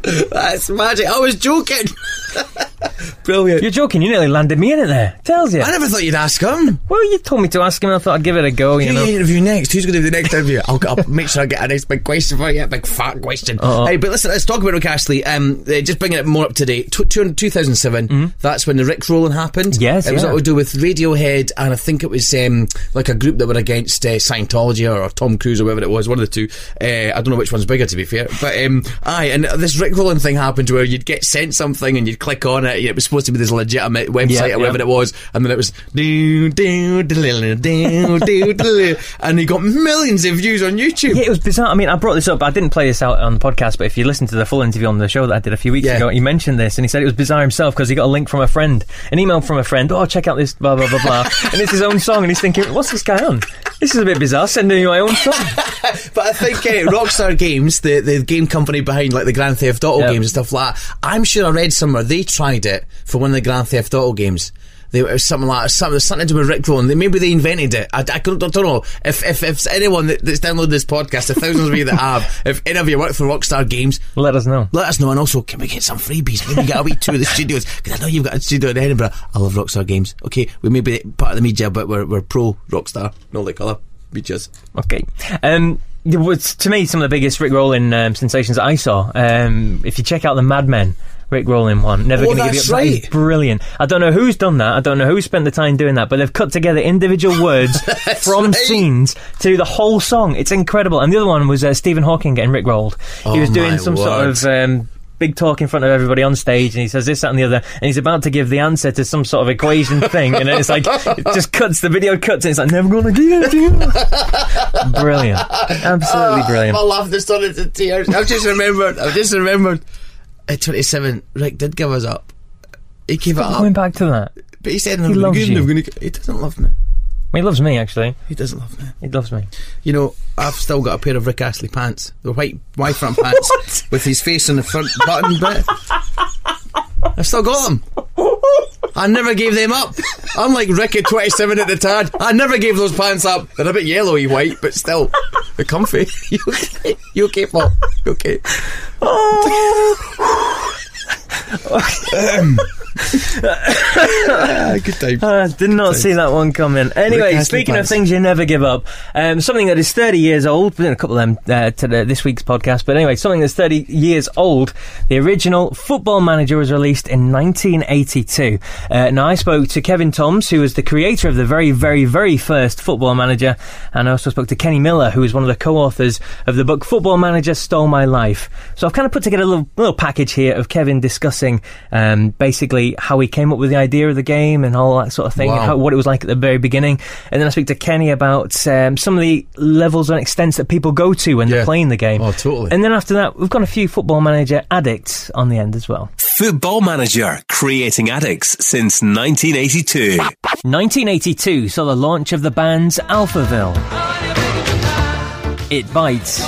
That's magic. I was joking. Brilliant.
You're joking. You nearly landed me in it there. Tells you.
I never thought you'd ask him.
Well, you told me to ask him. I thought I'd give it a go. You
Who
know.
you interview next? Who's going to do the next interview? I'll, I'll make sure I get a nice big question for you, a big fat question.
Uh-uh.
Hey, but listen, let's talk about Rick Astley. Um, uh, just bringing it more up to date. Tw- two- 2007, that's when the Rick rolling happened.
Mm-hmm. Yes,
it was
yeah.
all to do with Radiohead, and I think it was um, like a group that were against uh, Scientology or, or Tom Cruise or whatever it was. One of the two. Uh, I don't know which one's bigger, to be fair. But um, aye, and this Rick rolling thing happened where you'd get sent something and you'd click on it. It was supposed to be this legitimate website
Yeah,
or whatever
yeah.
it was, and then it was do do do do do do, and he got millions of views on YouTube.
Yeah, it was bizarre. I mean, I brought this up. I didn't play this out on the podcast, but if you listen to the full interview on the show that I did a few weeks
Yeah.
ago, he mentioned this and he said it was bizarre himself because he got a link from a friend, an email from a friend. Oh, check out this blah blah blah blah, and it's his own song, and he's thinking, what's this guy on? This is a bit bizarre. Sending you my own song.
But I think uh, Rockstar Games, the, the game company behind like the Grand Theft Auto
Yeah.
games and stuff like that, I'm sure I read somewhere they tried it for one of the Grand Theft Auto games. They, it was something like something, something to do with Rick. They, maybe they invented it. I, I don't, don't know if if if anyone that, that's downloaded this podcast, the thousands of you that have, if any of you work for Rockstar Games,
Let us know.
let us know. And also, can we get some freebies? Maybe get a wee tour of the studios because I know you've got a studio in Edinburgh. I love Rockstar Games. Okay, we may be part of the media, but we're we're pro Rockstar, not like other medias.
Okay. Um, it was, to me, some of the biggest Rick Rolling um, sensations that I saw. Um, if you check out the Mad Men. Rick Rolling one, never
Oh,
going to give you up.
Right.
brilliant. I don't know who's done that. I don't know who spent the time doing that, but they've cut together individual words from
right.
scenes to the whole song. It's incredible. And the other one was uh, Stephen Hawking getting Rick rolled. he
Oh,
was doing some sort of um, big talk in front of everybody on stage, and he says this, that, and the other, and he's about to give the answer to some sort of equation thing, and it's like it just cuts. The video cuts, and it's like never gonna give you. brilliant, absolutely brilliant.
My laugh just turned into tears. I've just remembered. I've just remembered. At 27, Rick did give us up. He gave it up.
Going back to that,
But he said,
He loves you.
Gonna, he doesn't love me.
He loves me, actually.
He doesn't love me.
He loves me.
You know, I've still got a pair of Rick Astley pants. The white, white front pants with his face on the front button bit. I've still got them. I never gave them up. I'm like at 27 at the Tad, I never gave those pants up. They're a bit yellowy white, but still, they're comfy. You okay? You okay, Paul? You okay? Um. Ah, good time.
Ah, did not see that one coming. Anyway, speaking of things you never give up, um, something that is 30 years old, we're doing a couple of them uh, to the, this week's podcast, but anyway, something that's 30 years old. The original Football Manager was released in 1982. Uh, now, I spoke to Kevin Toms, who was the creator of the very, very, very first Football Manager, and I also spoke to Kenny Millar, who was one of the co-authors of the book Football Manager Stole My Life. So I've kind of put together a little, little package here of Kevin discussing um, basically how he came up with the idea of the game and all that sort of thing,
Wow.
how, what it was like at the very beginning. And then I speak to Kenny about um, some of the levels and extents that people go to when they're playing the game.
Oh, totally.
And then after that, we've got a few Football Manager addicts on the end as well.
Football Manager, creating addicts since 1982.
1982 saw the launch of the band's Alphaville. It Bites.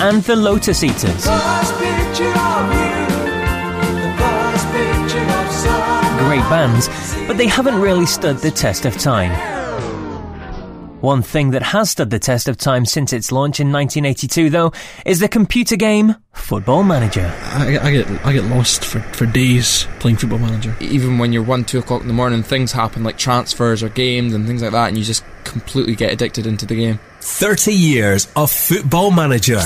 And the Lotus Eaters. Great bands, but they haven't really stood the test of time. One thing that has stood the test of time since its launch in 1982, though, is the computer game Football Manager.
I, I get I get lost for, for days playing Football Manager.
even when you're one, two o'clock in the morning, things happen like transfers or games and things like that, and you just completely get addicted into the game.
30 years of Football Manager.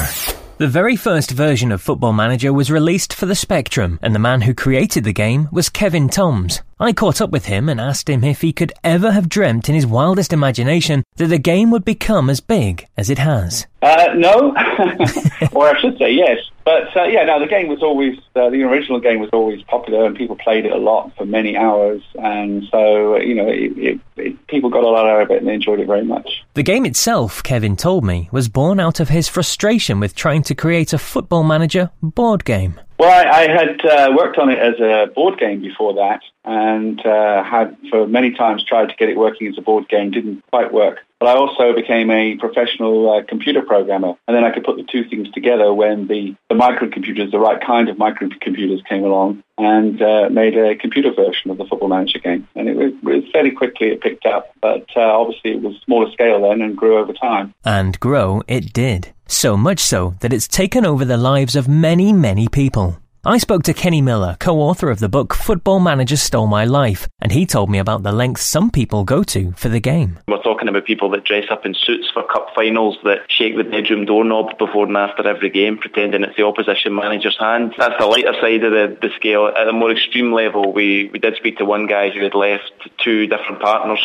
The very first version of Football Manager was released for the Spectrum, and the man who created the game was Kevin Toms. I caught up with him and asked him if he could ever have dreamt in his wildest imagination that the game would become as big as it has.
Uh, no, or I should say yes. But uh, yeah, no, the game was always uh, the original game was always popular, and people played it a lot for many hours, and so you know, it, it, it, people got a lot out of it and they enjoyed it very much.
The game itself, Kevin told me, was born out of his frustration with trying to create a Football Manager board game.
Well, I, I had uh, worked on it as a board game before that, and uh, had for many times tried to get it working as a board game. Didn't quite work. But I also became a professional uh, computer programmer, and then I could put the two things together when the, the microcomputers, the right kind of microcomputers, came along, and uh, made a computer version of the Football Manager game. And it was, it was fairly quickly it picked up, but uh, obviously it was smaller scale then and grew over time.
And grow it did. So much so that it's taken over the lives of many, many people. I spoke to Kenny Millar, co-author of the book Football Manager Stole My Life, and he told me about the lengths some people go to for the game.
We're talking about people that dress up in suits for cup finals, that shake the bedroom doorknob before and after every game, pretending it's the opposition manager's hand. That's the lighter side of the, the scale. At a more extreme level, we, we did speak to one guy who had left two different partners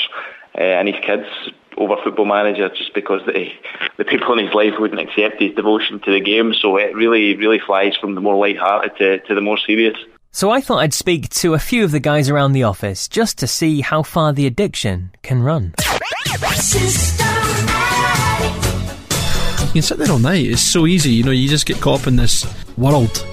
uh, and his kids over Football Manager just because the, the people in his life wouldn't accept his devotion to the game. So it really, really flies from the more light-hearted to, to the more serious.
So I thought I'd speak to a few of the guys around the office just to see how far the addiction can run.
You can sit there all night. It's so easy. You know, you just get caught up in this world.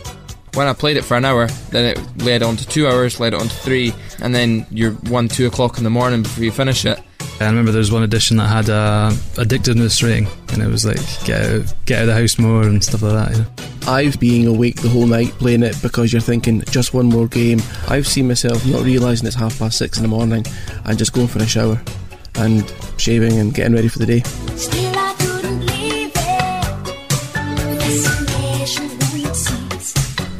When I played it for an hour, then it led on to two hours, led on to three, and then you're one, two o'clock in the morning before you finish it.
I remember there was one edition that had uh, a addictiveness rating, and it was like get out, get out of the house more and stuff like that. You know?
I've been awake the whole night playing it because you're thinking just one more game. I've seen myself not realising it's half past six in the morning and just going for a shower and shaving and getting ready for the day.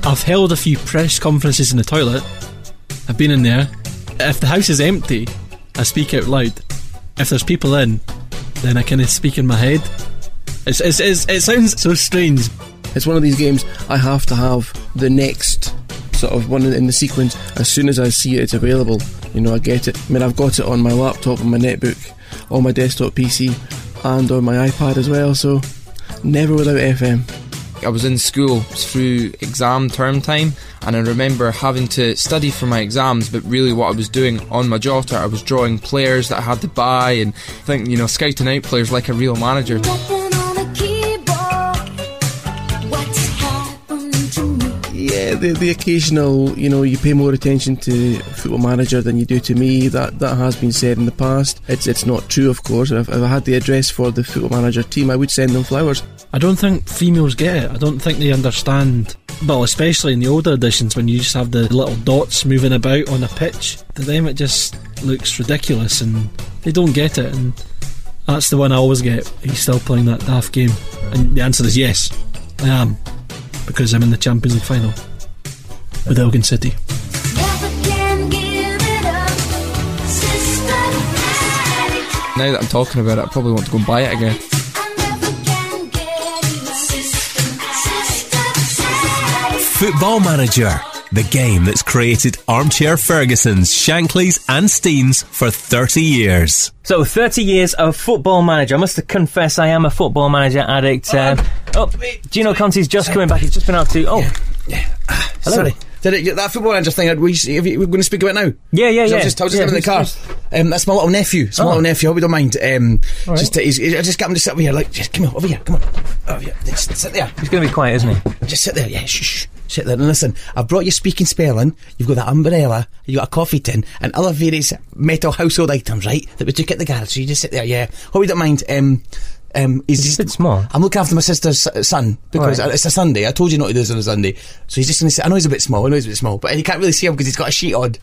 I've held a few press conferences in the toilet. I've been in there. If the house is empty, I speak out loud. If there's people in, then I kind of speak in my head. It's, it's, it's, it sounds so strange.
It's one of these games I have to have the next sort of one in the sequence as soon as I see it, it's available. You know, I get it. I mean, I've got it on my laptop, on my netbook, on my desktop PC, and on my iPad as well. So never without FM.
I was in school through exam term time, and I remember having to study for my exams, but really what I was doing on my jotter, I was drawing players that I had to buy and think, you know, scouting out players like a real manager.
Yeah,
Yeah, the, the occasional, you know, you pay more attention to Football Manager than you do to me. That that has been said in the past. It's it's not true, of course. If, if I had the address for the Football Manager team, I would send them flowers.
I don't think females get it. I don't think they understand. Well, especially in the older editions when you just have the little dots moving about on a pitch. To them, it just looks ridiculous and they don't get it. And that's the one I always get. He's still playing that daft game. And the answer is yes, I am. Because I'm in the Champions League final with Elgin City.
Now that I'm talking about it, I probably want to go and buy it again.
Football Manager, the game that's created Armchair Ferguson's, Shankly's, and Stein's for 30 years.
So, 30 years of football manager. I must confess, I am a football manager addict. Um, oh, Ginno Conti's just coming back. He's just been out to. Oh, Hello.
Sorry. Did it, that football manager thing, we, are we going to speak about now?
Yeah, yeah,
So I
yeah.
was just, I was just
Yeah,
in the car. Um, that's my little nephew. It's my
Oh.
little nephew. I hope you don't mind. Um,
All right.
just, he's, he's- I just got him to sit over here. Like, just come on, over here. Come on. Over here. Just sit there.
He's going to be quiet, isn't he?
Just sit there. Yeah, shh, shh. Sit there and listen. I've brought you speaking spelling. You've got that umbrella. You got a coffee tin and other various metal household items, right? That we took at the garage. So you just sit there. Yeah. Hope you don't mind. Um, um, he's just
a bit small.
I'm looking after my sister's son because
Right.
it's a Sunday. I told you not to do this on a Sunday, so he's just going to sit. I know he's a bit small. I know he's a bit small, but you can't really see him because he's got a sheet on.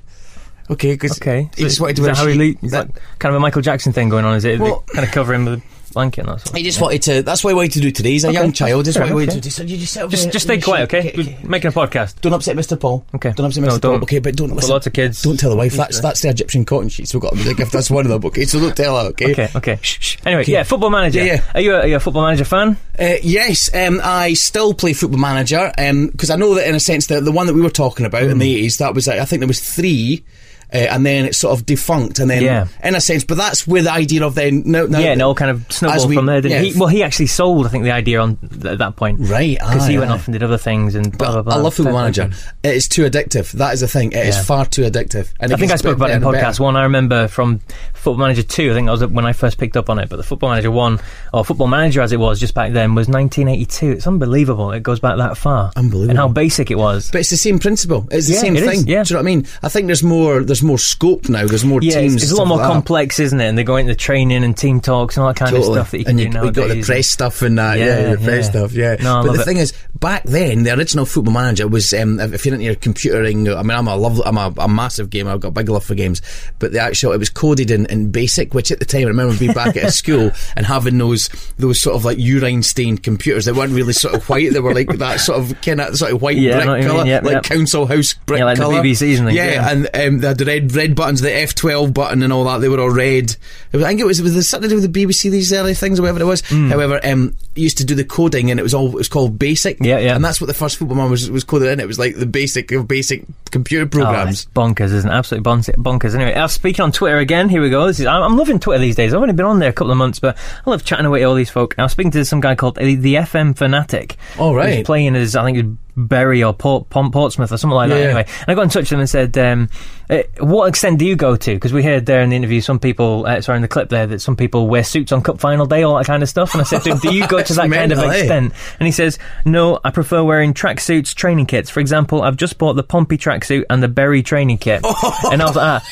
Okay, because
Okay.
he just wanted to
is
wear
that
a
how he
sheet.
le- is that kind of a Michael Jackson thing going on? Is it
Well-
kind of cover him with blanket and that sort of
He just wanted to. That's what he wanted to do today. He's a
Okay.
young child. That's
Fair
what he wanted to do. You just sit over
Just, just stay quiet, okay? We're making a podcast.
Don't upset Mr. Paul.
Okay.
Don't upset
No,
Mr.
don't.
Paul. Okay, but don't
Got
listen.
lots of kids.
Don't tell the wife. That's that's the Egyptian cotton sheets we've got as a. That's one of them. Okay, so don't tell her. Okay.
Okay, okay. Shh, shh. Anyway, yeah, football manager.
Yeah, yeah.
Are you a, are you a football manager fan?
Uh, yes, um, I still play Football Manager because I know that in a sense the the one that we were talking about in
Mm.
the eighties that was I think there was three. Uh, and then it sort of defunct, and then
Yeah.
in a sense, but that's where the idea of then no, no,
yeah, all kind of snowballed
we-
from there, didn't
yeah,
he? Well, he actually sold, I think, the idea on th- at that point.
Right,
Because he went off and did other things and blah, blah, blah.
I love Football Manager. It is too addictive. That is the thing. It is far too addictive. And
I think I spoke about it in podcast
better.
one. I remember from Football Manager two. I think that was when I first picked up on it. But the Football Manager one, or Football Manager as it was just back then, was 1982. It's unbelievable. It goes back that far.
Unbelievable.
And how basic it was.
But it's the same principle. It's the same
it is,
thing.
yeah.
Do you know what I mean? I think there's more. There's more scope now. There's more
yeah,
teams.
it's, it's a lot more
like
complex, isn't it? And they go into training and team talks and all that kind of stuff that you can
and
do
you,
nowadays.
we got the press stuff and that. Yeah,
Yeah,
the press
yeah.
stuff. Yeah.
No,
but the
it.
thing is, back then, the original Football Manager was. Um, if you're into your computering, I mean, I'm a love. I'm a, a massive gamer. I've got a big love for games. But the actual, it was coded in, in BASIC, which at the time I remember being back at school and having those those sort of like urine stained computers. They weren't really sort of white. They were like that sort of kind of sort of white
Yeah, I know what
brick
mean.
colour,
Yep,
like
yep.
council house brick
Yeah, like the
colour.
BBCs and
Yeah,
yeah.
and um, they had the red red buttons, the F12 button, and all that. They were all red. Was, I think it was, it was something to do with the BBC these early things or whatever it was.
Hmm.
However, um, used to do the coding, and it was all it was called Basic.
Yeah, yeah.
And that's what the first football man was was coded in. It was like the basic of basic computer
Oh,
programs.
it's bonkers, isn't it? Absolutely bonkers. Anyway, uh, speaking on Twitter again, here we go. This is, I'm, I'm loving Twitter these days. I've only been on there a couple of months, but I love chatting away to all these folk. I was speaking to some guy called the FM Fanatic.
All right.
Playing as, I think, Bury or Port, Pont, Portsmouth or something like that. Anyway, and I got in touch with him and said, um, uh, what extent do you go to? Because we heard there in the interview some people, uh, sorry, in the clip there, that some people wear suits on cup final day, all that kind of stuff. And I said to him, do you go to that kind of
eh?
extent? And he says, no, I prefer wearing tracksuits, training kits. For example, I've just bought the Pompey tracksuit and the Bury training kit. and I was like, ah.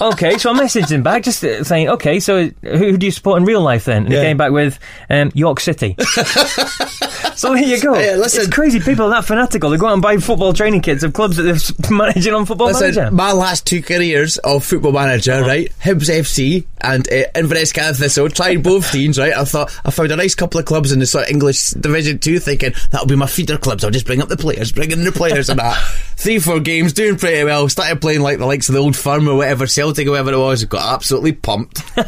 Okay, so I messaged him back just uh, saying, okay, so who, who do you support in real life then? And
Yeah.
he came back with um, York City. so there you go.
Listen.
it's crazy. People are that fanatical. They go out and buy football training kits of clubs that they're managing on Football
Listen,
Manager.
my last two careers of football manager,
Uh-huh.
right? Hibs FC and uh, Inverness Cath Thistle. Tried both teams, right? I thought I found a nice couple of clubs in the sort of English Division Two, thinking that'll be my feeder clubs. I'll just bring up the players, bring in the players, and that. Three, four games, doing pretty well. Started playing like the likes of the old firm or whatever, Celtic or whatever it was. Got absolutely pumped.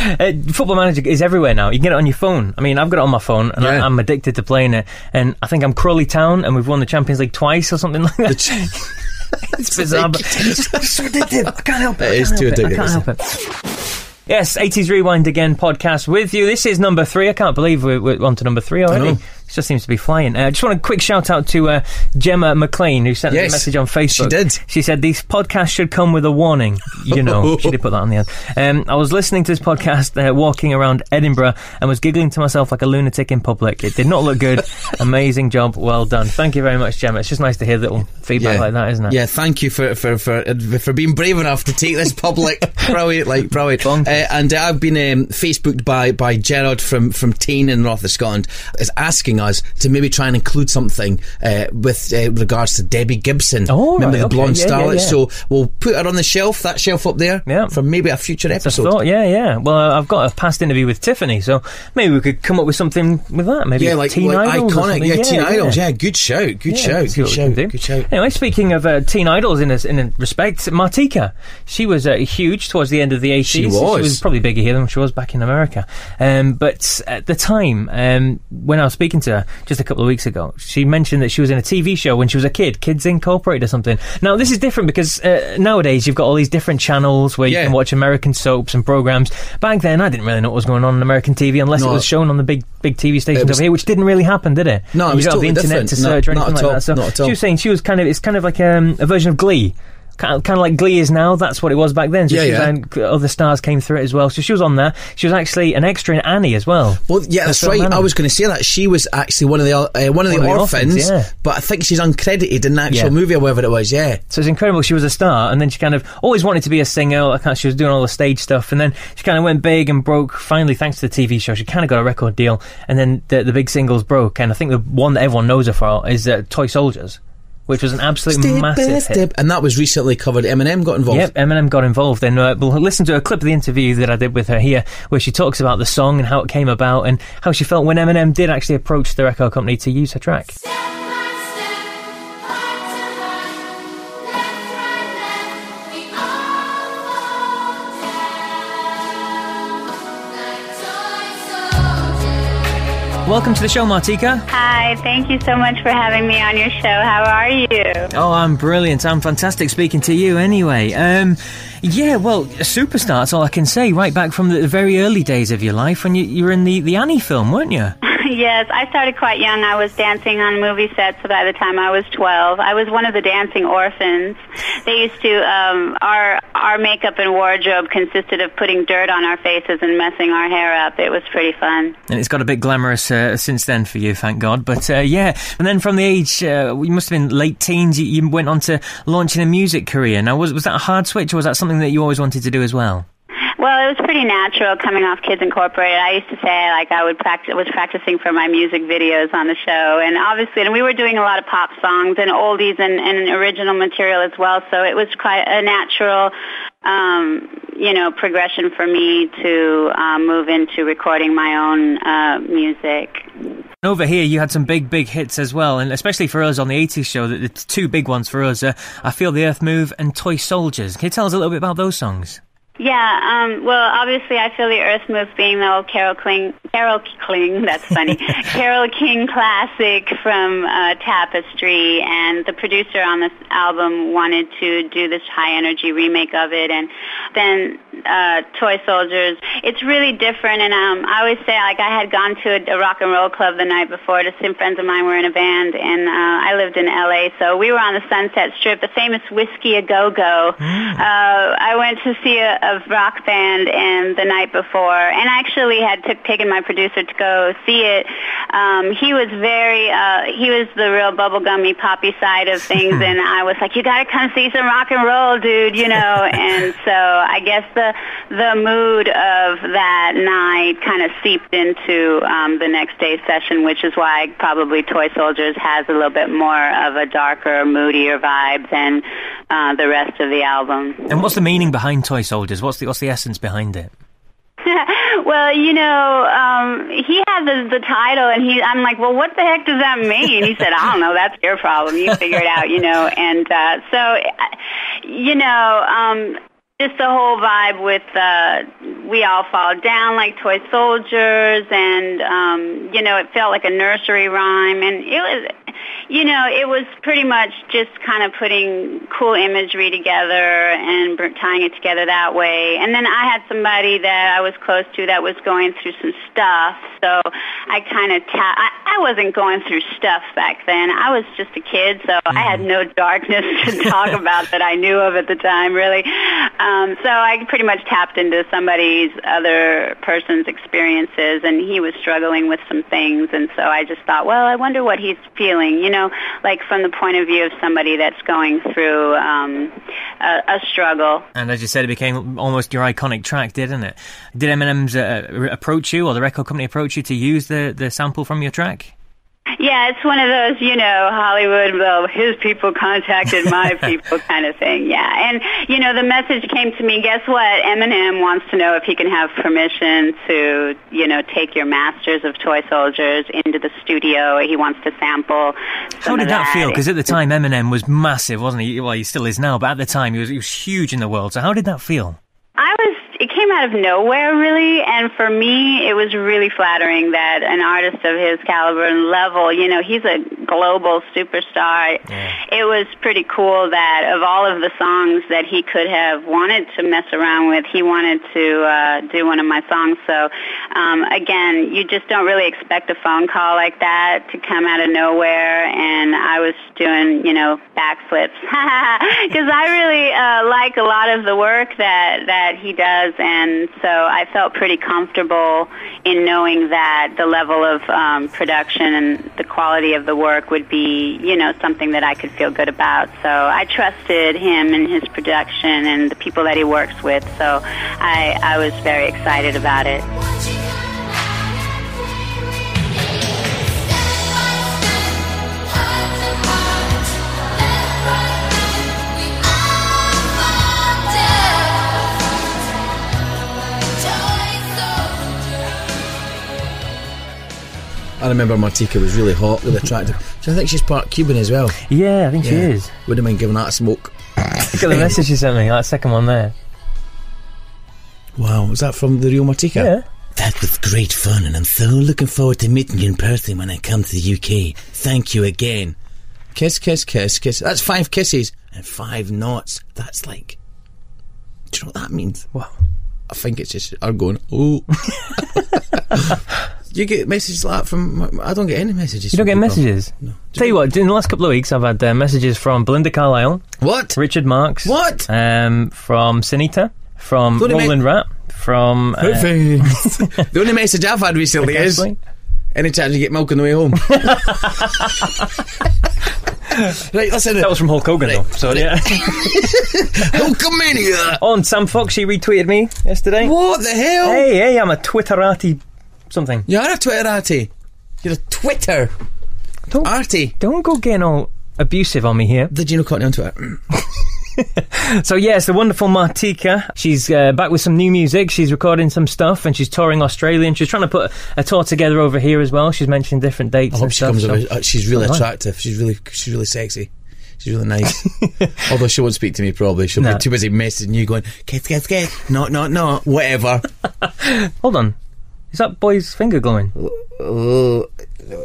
Uh, football Manager is everywhere now. You can get it on your phone. I mean, I've got it on my phone, and I,
Yeah.
I'm addicted to playing it. And I think I'm Crawley Town, and we've won the Champions League twice or something like that. it's bizarre, but it's just so addictive. I can't help it.
It
I
is too
it. I
addictive,
can't help it. Yes, 80s Rewind again podcast with you. This is number three. I can't believe we're, we're on to number three already. Just seems to be flying. I uh, just want a quick shout out to uh, Gemma McLean, who sent
Yes,
a message on Facebook.
she did.
She said, These podcasts should come with a warning. You know, she did put that on the end. Um, I was listening to this podcast uh, walking around Edinburgh and was giggling to myself like a lunatic in public. It did not look good. Amazing job. Well done. Thank you very much, Gemma. It's just nice to hear little feedback like that, isn't it?
Yeah, thank you for for for uh, for being brave enough to take this public. like brilliant. Uh, and uh, I've been um, Facebooked by by Gerard from from Tain in North of Scotland is asking us to maybe try and include something uh, with uh, regards to Debbie Gibson.
Oh,
remember
right,
the
okay,
blonde
yeah, yeah,
starlet?
yeah.
So we'll put her on the shelf, that shelf up there,
yeah.
for maybe a future episode.
Thought, yeah, yeah. Well, I've got a past interview with Tiffany, so maybe we could come up with something with that. Maybe
yeah, like,
teen
like
idols.
iconic. Yeah, teen idols. Yeah, good shout. Good
Yeah,
shout. Good shout. Good shout.
Anyway, speaking of uh, teen idols in a, in a respect, Martika, she was uh, huge towards the end of the 80s.
She
She
was.
was probably bigger here than she was back in America. Um, but at the time, um, when I was speaking to her just a couple of weeks ago, she mentioned that she was in a TV show when she was a kid, Kids Incorporated or something. Now, this is different because uh, nowadays you've got all these different channels where you can watch American soaps and programs. Back then, I didn't really know what was going on on American TV unless
No.
it was shown on the big big TV stations
was-
over here, which didn't really happen, did it?
No, it was
don't the internet
different.
to
No,
search or
not
anything like
all,
that. So
not at all.
she was saying she was kind of it's kind of like um, a version of Glee. Kind of, kind of like Glee is now. That's what it was back then. So
Yeah,
she
yeah.
and other stars came through it as well. So she was on there. She was actually an extra in Annie as well.
Well, yeah, that's right. I was going to say that she was actually one of the uh, one of the
One the
orphans,
orphans, yeah.
but I think she's uncredited in the actual
Yeah.
movie or whatever it was. Yeah,
So it's incredible. She was a star, and then she kind of always wanted to be a singer. Like she was doing all the stage stuff, and then she kind of went big and broke. Finally, thanks to the TV show, she kind of got a record deal. And then the the big singles broke, and I think the one that everyone knows her for is uh, Toy Soldiers, which was an absolute
Step
massive hit.
and that was recently covered. Eminem got involved.
Yep, Eminem got involved. And uh, we'll listen to a clip of the interview that I did with her here, where she talks about the song and how it came about and how she felt when Eminem did actually approach the record company to use her track. Welcome to the show, Martika.
Hi, thank you so much for having me on your show. How are you?
Oh, I'm brilliant. I'm fantastic speaking to you anyway. Um, yeah, well, a superstar, that's all I can say, right back from the very early days of your life when you, you were in the, the Annie film, weren't you?
yes, I started quite young. I was dancing on movie sets by the time I was 12. I was one of the dancing orphans. They used to, um, our, our makeup and wardrobe consisted of putting dirt on our faces and messing our hair up. It was pretty fun.
And it's got a bit glamorous uh, since then for you, thank God. But uh, yeah, and then from the age, uh, you must have been late teens, you, you went on to launching a music career. Now, was, was that a hard switch or was that something that you always wanted to do as well?
Well, it was pretty natural coming off Kids Incorporated. I used to say like I would practice was practicing for my music videos on the show, and obviously, and we were doing a lot of pop songs and oldies and, and original material as well. So it was quite a natural, um, you know, progression for me to um, move into recording my own uh, music.
Over here, you had some big, big hits as well, and especially for us on the 80s show, the, the two big ones for us uh, I Feel the Earth Move and Toy Soldiers. Can you tell us a little bit about those songs?
Yeah, um, well, obviously, I feel the Earth Move being the old Carol Kling, Carol Kling, that's funny, Carol King classic from uh, Tapestry, and the producer on this album wanted to do this high energy remake of it, and then uh, Toy Soldiers. It's really different, and um, I always say, like, I had gone to a, a rock and roll club the night before to some friends of mine were in a band, and uh, I lived in L.A., so we were on the Sunset Strip, the famous Whiskey A Go Go. Uh, I went to see a, a rock band and the night before, and actually had took, taken my producer to go see it. Um, he was very, uh, he was the real bubblegummy poppy side of things, and I was like, you gotta come see some rock and roll, dude, you know. and so I guess the the mood of that night kind of seeped into um, the next day's session, which is why probably Toy Soldiers has a little bit more of a darker, moodier vibe than uh, the rest of the album.
And what's the meaning behind Toy Soldiers? What's the, what's the essence behind it?
well, you know, um, he had the, the title, and he, I'm like, well, what the heck does that mean? He said, I don't know. That's your problem. You figure it out, you know. And uh, so, uh, you know, um, just the whole vibe with uh, we all fall down like toy soldiers, and um, you know, it felt like a nursery rhyme, and it was you know, it was pretty much just kind of putting cool imagery together and tying it together that way. And then I had somebody that I was close to that was going through some stuff, so I kind of ta- I, I wasn't going through stuff back then. I was just a kid, so I had no darkness to talk about that I knew of at the time, really. Um, so I pretty much tapped into somebody's other person's experiences, and he was struggling with some things, and so I just thought, well, I wonder what he's feeling, you know, like from the point of view of somebody that's going through um, a, a struggle.
And as you said, it became almost your iconic track, didn't it? Did Eminem's uh, approach you, or the record company approach you to use the, the sample from your track?
Yeah, it's one of those, you know, Hollywood, well, his people contacted my people kind of thing. Yeah. And, you know, the message came to me, guess what? Eminem wants to know if he can have permission to, you know, take your masters of toy soldiers into the studio. He wants to sample.
How did
of
that feel? Because at the time, Eminem was massive, wasn't he? Well, he still is now, but at the time, he was, he was huge in the world. So how did that feel?
I was, came out of nowhere really, and for me, it was really flattering that an artist of his caliber and level, you know, he's a global superstar. It was pretty cool that of all of the songs that he could have wanted to mess around with, he wanted to uh, do one of my songs. So, um, again, you just don't really expect a phone call like that to come out of nowhere, and I was doing, you know, backflips because I really uh, like a lot of the work that that he does, and so I felt pretty comfortable in knowing that the level of um, production and the quality of the work would be, you know, something that I could feel good about. So I trusted him and his production and the people that he works with. So I I was very excited about it.
I remember Martika was really hot, really attractive. So I think she's part Cuban as well.
Yeah, I think she is.
Wouldn't mind giving that a smoke.
Look at the message she sent me, that second one there.
Wow, was that from the real Martika?
Yeah.
That was great fun, and I'm so looking forward to meeting you in person when I come to the UK. Thank you again. Kiss, kiss, kiss, kiss. That's five kisses and five knots. That's like. Do you know what that means?
Wow.
I think it's just her going, oh. you get messages like from. I don't get any messages.
You don't get
people.
messages? No. Tell you what, in the last couple of weeks, I've had uh, messages from Belinda Carlisle.
What?
Richard Marx.
What?
Um, from Sinitta. From
make-
Roland Rat. From. Uh,
the only message I've had recently is any chance you get milk on the way home. right, listen.
That was from Hulk Hogan, though. So, yeah.
Hulkamania!
On Sam Fox, she retweeted me yesterday.
What the hell?
Hey, hey, I'm a Twitterati something.
You're a Twitterati. You're a Twitter.
Don't,
Arty.
Don't go getting all abusive on me here.
Did you know Courtney on Twitter?
So yes, the wonderful Martika. She's uh, back with some new music. She's recording some stuff, and she's touring Australia. And she's trying to put a tour together over here as well. She's mentioned different dates.
I hope she
stuff,
comes
so-
over. uh, She's really attractive. She's really, she's really sexy. She's really nice. Although she won't speak to me, probably. She'll
Nah.
be too busy messaging you, going, kiss, kiss, kiss. No, no, no. Whatever.
Hold on, is that boy's finger glowing?
Uh,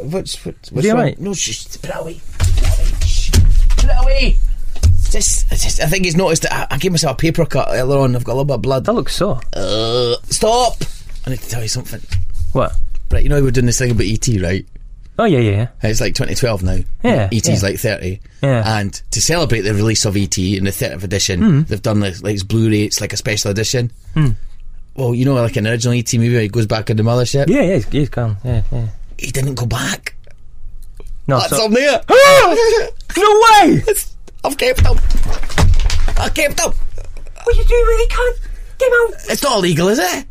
what's, what's, what's
he
wrong?
alright?
No, shh, put it away. Put it away. Just, just, I think he's noticed that I, I gave myself a paper cut earlier on. I've got a little bit of blood.
That looks sore.
Uh, stop! I need to tell you something.
What?
Right, you know we're doing this thing about ET, right?
Oh yeah, yeah, yeah.
It's like 2012 now.
Yeah,
ET's
yeah.
like 30.
Yeah.
And to celebrate the release of ET in the 30th edition,
Mm.
they've done like, like it's Blu-ray, it's like a special edition.
Hmm.
Well, you know, like an original ET movie where he goes back in the mothership?
Yeah, yeah, he's, he's gone. Yeah, yeah.
He didn't go back.
No,
That's
so-
on there. Ah!
no way!
I've kept them. I kept them.
What are you doing with it? Can't get him out.
It's not illegal, is it?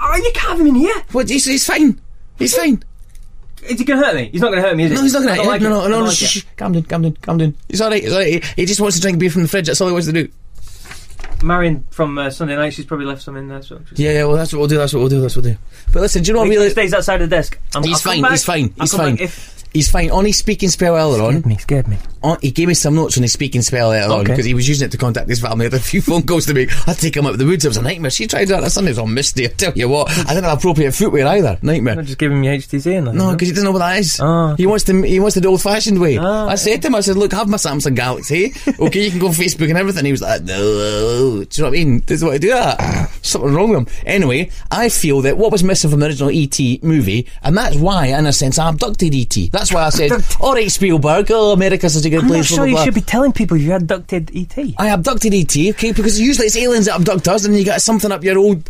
Oh, you can't have him in here.
What? He's, he's fine. He's fine.
Is he going to hurt me? He's not going to hurt me, is he?
No, he's not gonna
don't like
no, no, no,
don't
no.
like
shh, shh, calm down, calm down, calm down. He's all right. He's all right. He, he just wants to drink beer from the fridge. That's all he wants to do.
Marion from uh, Sunday night, she's probably left some in there. So just
Yeah, yeah. Well, that's what we'll do. That's what we'll do. That's what we'll do. But listen, do you know what
sure
really?
he stays outside the desk. I'm,
He's
I'll come
fine,
back.
he's fine,
I'll
he's
come
fine.
back If
He's fine. On his speaking spell earlier on.
Scared me, scared me.
On, he gave me some notes on his speaking spell earlier on because he was using it to contact his family. He had a few phone calls to make. I to take him out of the woods. It was a nightmare. She tried that on Sunday. Was all misty. I tell you what. I didn't have appropriate footwear either. Nightmare.
Just give me HTC and
No, because he doesn't know what that is.
Ah.
He wants to. He wants the old-fashioned way. I said to him, I said, "Look, have my Samsung Galaxy. Okay, you can go on Facebook and everything." He was like, "No." Do you know what I mean? Doesn't want to do that. Something wrong with him. Anyway, I feel that what was missing from the original ET movie, and that's why, in a sense, I abducted ET. That's why I said, "All right, Spielberg. Oh, America's such a good
I'm not
place."
sure
blah,
you
blah,
should be telling people you abducted ET.
I abducted ET, okay, because usually it's aliens that abduct us, and you get something up your old,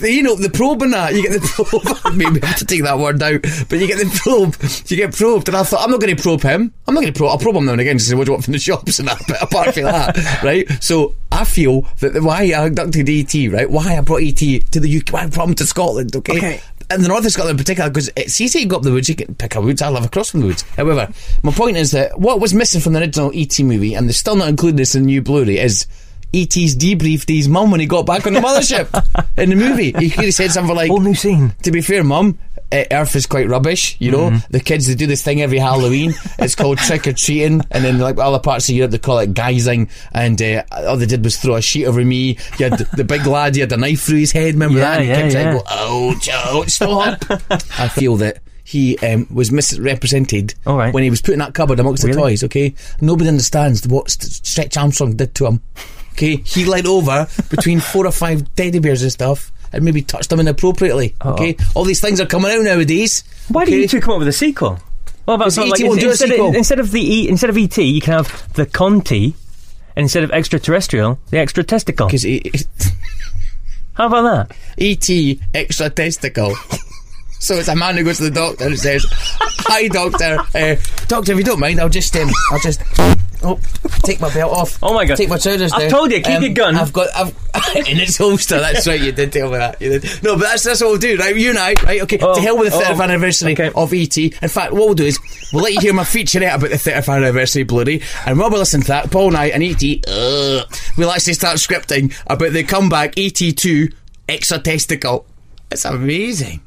you know, the probe and that. You get the probe. Maybe I have to take that word out, but you get the probe. You get probed, and I thought I'm not going to probe him. I'm not going to probe. I'll probe him now and again to say what do you want from the shops and that. But apart from that, right? So I feel that the, why I abducted ET, right? Why I brought ET to the UK, why I brought him to Scotland, okay?
Okay.
And the north of Scotland in particular, because it's easy to go up the woods, you can pick a woods, I live across from the woods. However, my point is that what was missing from the original ET movie, and they're still not including this in the new Blu-ray, is E.T.'s debriefed his mum when he got back on the mothership in the movie. He could have said something like,
Whole new scene.
to be fair, mum, uh, Earth is quite rubbish, you know.
Mm-hmm.
The kids, they do this thing every Halloween. it's called trick or treating. And then, like, other parts of Europe, they call it guising. And uh, all they did was throw a sheet over me. You had the big lad, he had a knife through his head, remember
Yeah,
that? And he
yeah,
kept
yeah.
go, ouch, ouch, stop. I feel that he um, was misrepresented
All right.
when he was put in that cupboard amongst the toys, okay? Nobody understands what Stretch Armstrong did to him. Okay? He leaned over between four or five teddy bears and stuff and maybe touched them inappropriately. Okay? All these things are coming out nowadays.
Why do you two come up with a sequel? Well, about something
E.T.
like
won't do a
instead,
sequel.
of, instead of the e, instead of ET, you can have the Conti, and instead of extraterrestrial, the extra testicle.
Because
How about that?
E.T. extra testicle. So it's a man who goes to the doctor and says, "Hi, doctor. Uh, doctor, if you don't mind, I'll just, um, I'll just, oh, take my belt off.
Oh my God.
take my trousers
I've
down.
told you, keep
Um,
your gun.
I've got, I've in its holster. That's right. You did tell me that. You did. No, but that's that's what we'll do, right? You and I, right? Okay.
Oh,
to hell with the
oh,
30th anniversary
okay.
of ET. In fact, what we'll do is we'll let you hear my featurette about the 30th anniversary Blu-ray, and while we listen to that, Paul and I and ET, uh, we'll actually start scripting about the comeback ET2 extra testicle. It's amazing.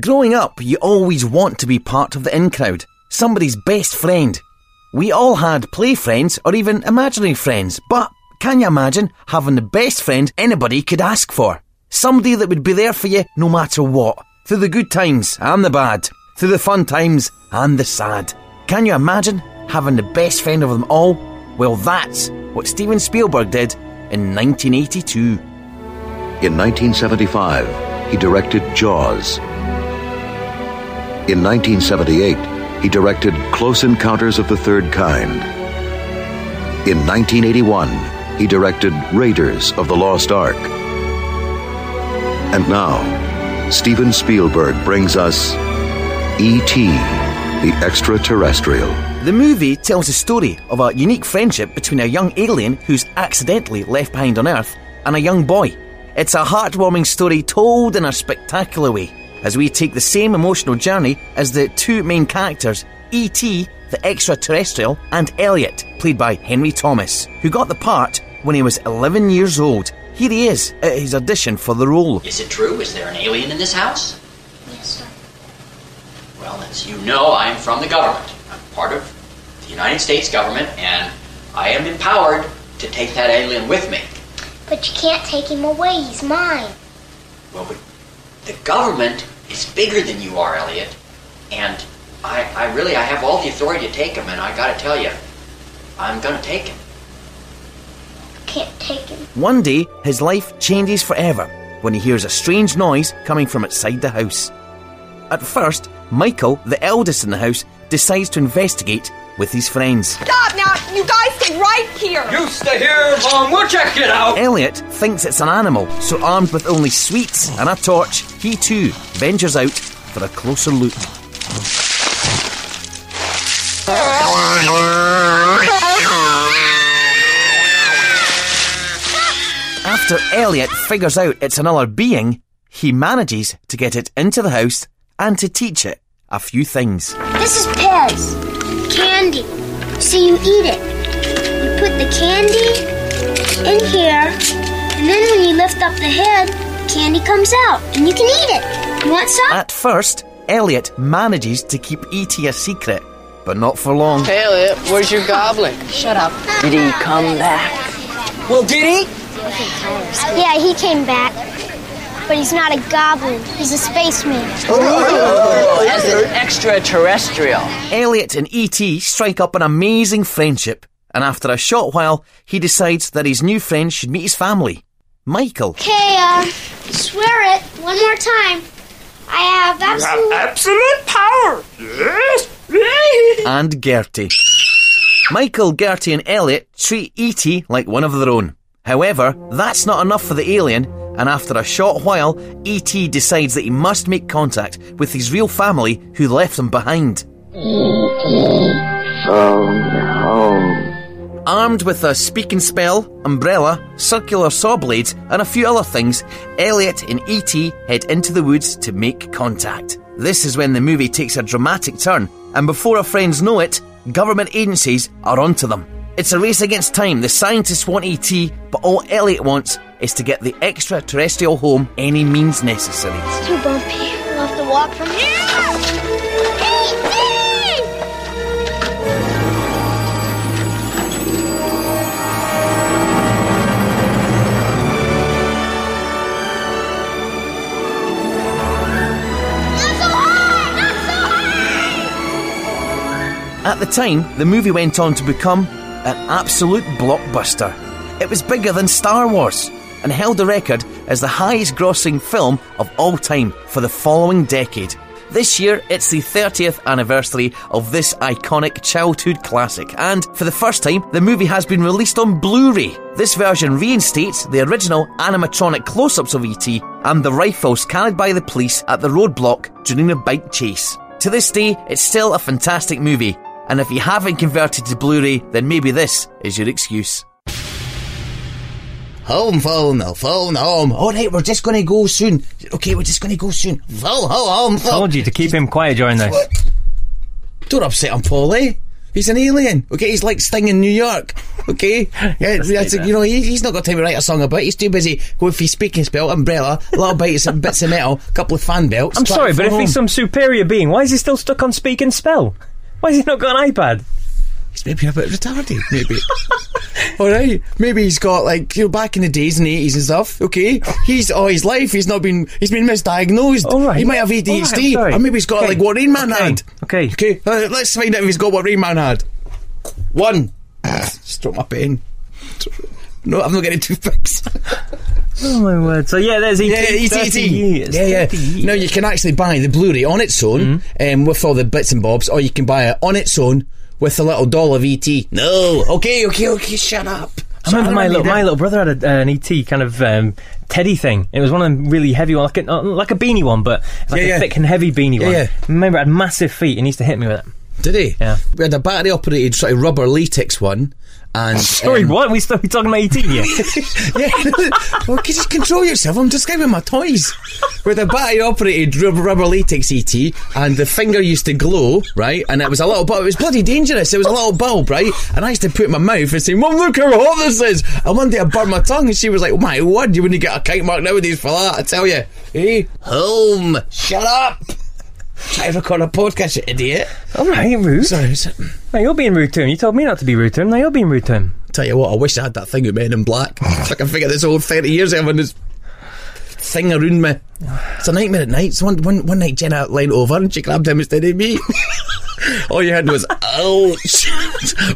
Growing up, you always want to be part of the in crowd, somebody's best friend. We all had play friends or even imaginary friends, but can you imagine having the best friend anybody could ask for? Somebody that would be there for you no matter what, through the good times and the bad, through the fun times and the sad. Can you imagine having the best friend of them all? Well, that's what Steven Spielberg did in 1982.
In 1975, he directed Jaws. In 1978, he directed Close Encounters of the Third Kind. In 1981, he directed Raiders of the Lost Ark. And now, Steven Spielberg brings us E.T., the Extraterrestrial.
The movie tells the story of a unique friendship between a young alien who's accidentally left behind on Earth and a young boy. It's a heartwarming story told in a spectacular way as we take the same emotional journey as the two main characters, E.T., the extraterrestrial, and Elliott, played by Henry Thomas, who got the part when he was 11 years old. Here he is at his audition for the role.
Is it true? Is there an alien in this house?
Yes, sir.
Well, as you know, I'm from the government. I'm part of the United States government, and I am empowered to take that alien with me.
But you can't take him away. He's mine.
Well, but the government is bigger than you are, Elliott. And I, I really, I have all the authority to take him, and I gotta tell you, I'm gonna take him.
Can't take him.
One day, his life changes forever when he hears a strange noise coming from outside the house. At first, Michael, the eldest in the house, decides to investigate with his friends.
Stop now! You guys stay right here!
You stay here, Mom. We'll check it out.
Elliott thinks it's an animal, so armed with only sweets and a torch, he too ventures out for a closer look. After Elliott figures out it's another being, he manages to get it into the house and to teach it a few things.
This is Pez. Candy. So you eat it. You put the candy in here, and then when you lift up the head, candy comes out, and you can eat it. You want some?
At first,
Elliott manages to keep E.T. a secret, but not for long.
Hey, Elliott, where's your goblin?
Shut up.
Did he come back?
Well, did he? Yeah, he came back. But he's not a goblin. He's a spaceman.
As an extraterrestrial.
Elliott and E.T. strike up an amazing friendship, and after a short while, he decides that his new friend should meet his family. Michael.
Okay, uh, swear it one more time. I have absolute.
absolute power. Yes.
and Gertie. Michael, Gertie, and Elliott treat E.T. like one of their own. However, that's not enough for the alien, and after a short while, E.T. decides that he must make contact with his real family who left him behind. Armed with a speaking spell, umbrella, circular saw blades, and a few other things, Elliott and E.T. head into the woods to make contact. This is when the movie takes a dramatic turn, and before our friends know it, government agencies are onto them. It's a race against time. The scientists want E.T., but all Elliott wants is to get the extraterrestrial home any means necessary.
It's too bumpy. We'll have to walk from here.
At the time, the movie went on to become an absolute blockbuster. It was bigger than Star Wars and held the record as the highest grossing film of all time for the following decade. This year, it's the 30th anniversary of this iconic childhood classic, and for the first time, the movie has been released on Blu ray. This version reinstates the original animatronic close ups of E.T. and the rifles carried by the police at the roadblock during a bike chase. To this day, it's still a fantastic movie, and if you haven't converted to Blu ray, then maybe this is your excuse.
Home phone, no phone home. All right, we're just going to go soon. Okay, we're just going to go soon. Phone home, phone.
Told you to keep him quiet during this.
Don't upset him, Paul. Eh? He's an alien. Okay, he's like Sting in New York. Okay, yeah, that's, you know he, he's not got time to write a song about. it. He's too busy going for his speaking spell, umbrella, little bits, bits of metal, a couple of fan belts.
I'm sorry, but
phone
if he's some superior being, why is he still stuck on speak and spell? Why has he not got an iPad?
He's maybe a bit retarded, maybe. All right, maybe he's got like you know back in the days in the eighties and stuff. Okay, he's all his life he's not been he's been misdiagnosed.
All right.
he might have ADHD,
sorry.
or maybe he's got
Okay.
like what Rain Man
Okay.
had.
Okay,
Okay, uh, let's find out if he's got what Rain Man had. One, just drop my pen. No, I'm not getting toothpicks.
Oh my word! So yeah, there's E.T.
Yeah,
30
ET.
years,
Yeah, yeah.
30 years.
Now you can actually buy the Blu-ray on its own, um, with all the bits and bobs, or you can buy it on its own with a little doll of ET. No, okay, okay, okay. Shut up.
I remember my
Shut up,
little, my little brother had a, uh, an ET kind of um, teddy thing. It was one of them really heavy one, like a, uh, like a beanie one, but like
Yeah,
a
yeah.
thick and heavy beanie
Yeah,
one.
yeah.
I remember it had massive feet and he used to hit me with it.
Did he?
Yeah.
We had a battery operated sort of rubber latex one. And
Sorry,
um,
what? We still we talking about ET here?
yeah, well, can you control yourself? I'm describing my toys. With a battery operated rubber, rubber latex ET, and the finger used to glow, right? And it was a little bulb. It was bloody dangerous. It was a little bulb, right? And I used to put it in my mouth and say, Mum, look how hot this is. And one day I burned my tongue, and she was like, my word, you wouldn't get a kite mark nowadays for that, I tell you. Hey, home, shut up. Try to record a podcast, you idiot.
Oh, All right, rude.
Sorry,
Now you're being rude to him. You told me not to be rude to him. Now you're being rude to him.
Tell you what, I wish I had that thing with Men in Black. I can figure this whole 30 years having this thing around me. It's a nightmare at night. So one, one, one night Jenna leaned over and she grabbed him instead of me. All you heard was, ouch.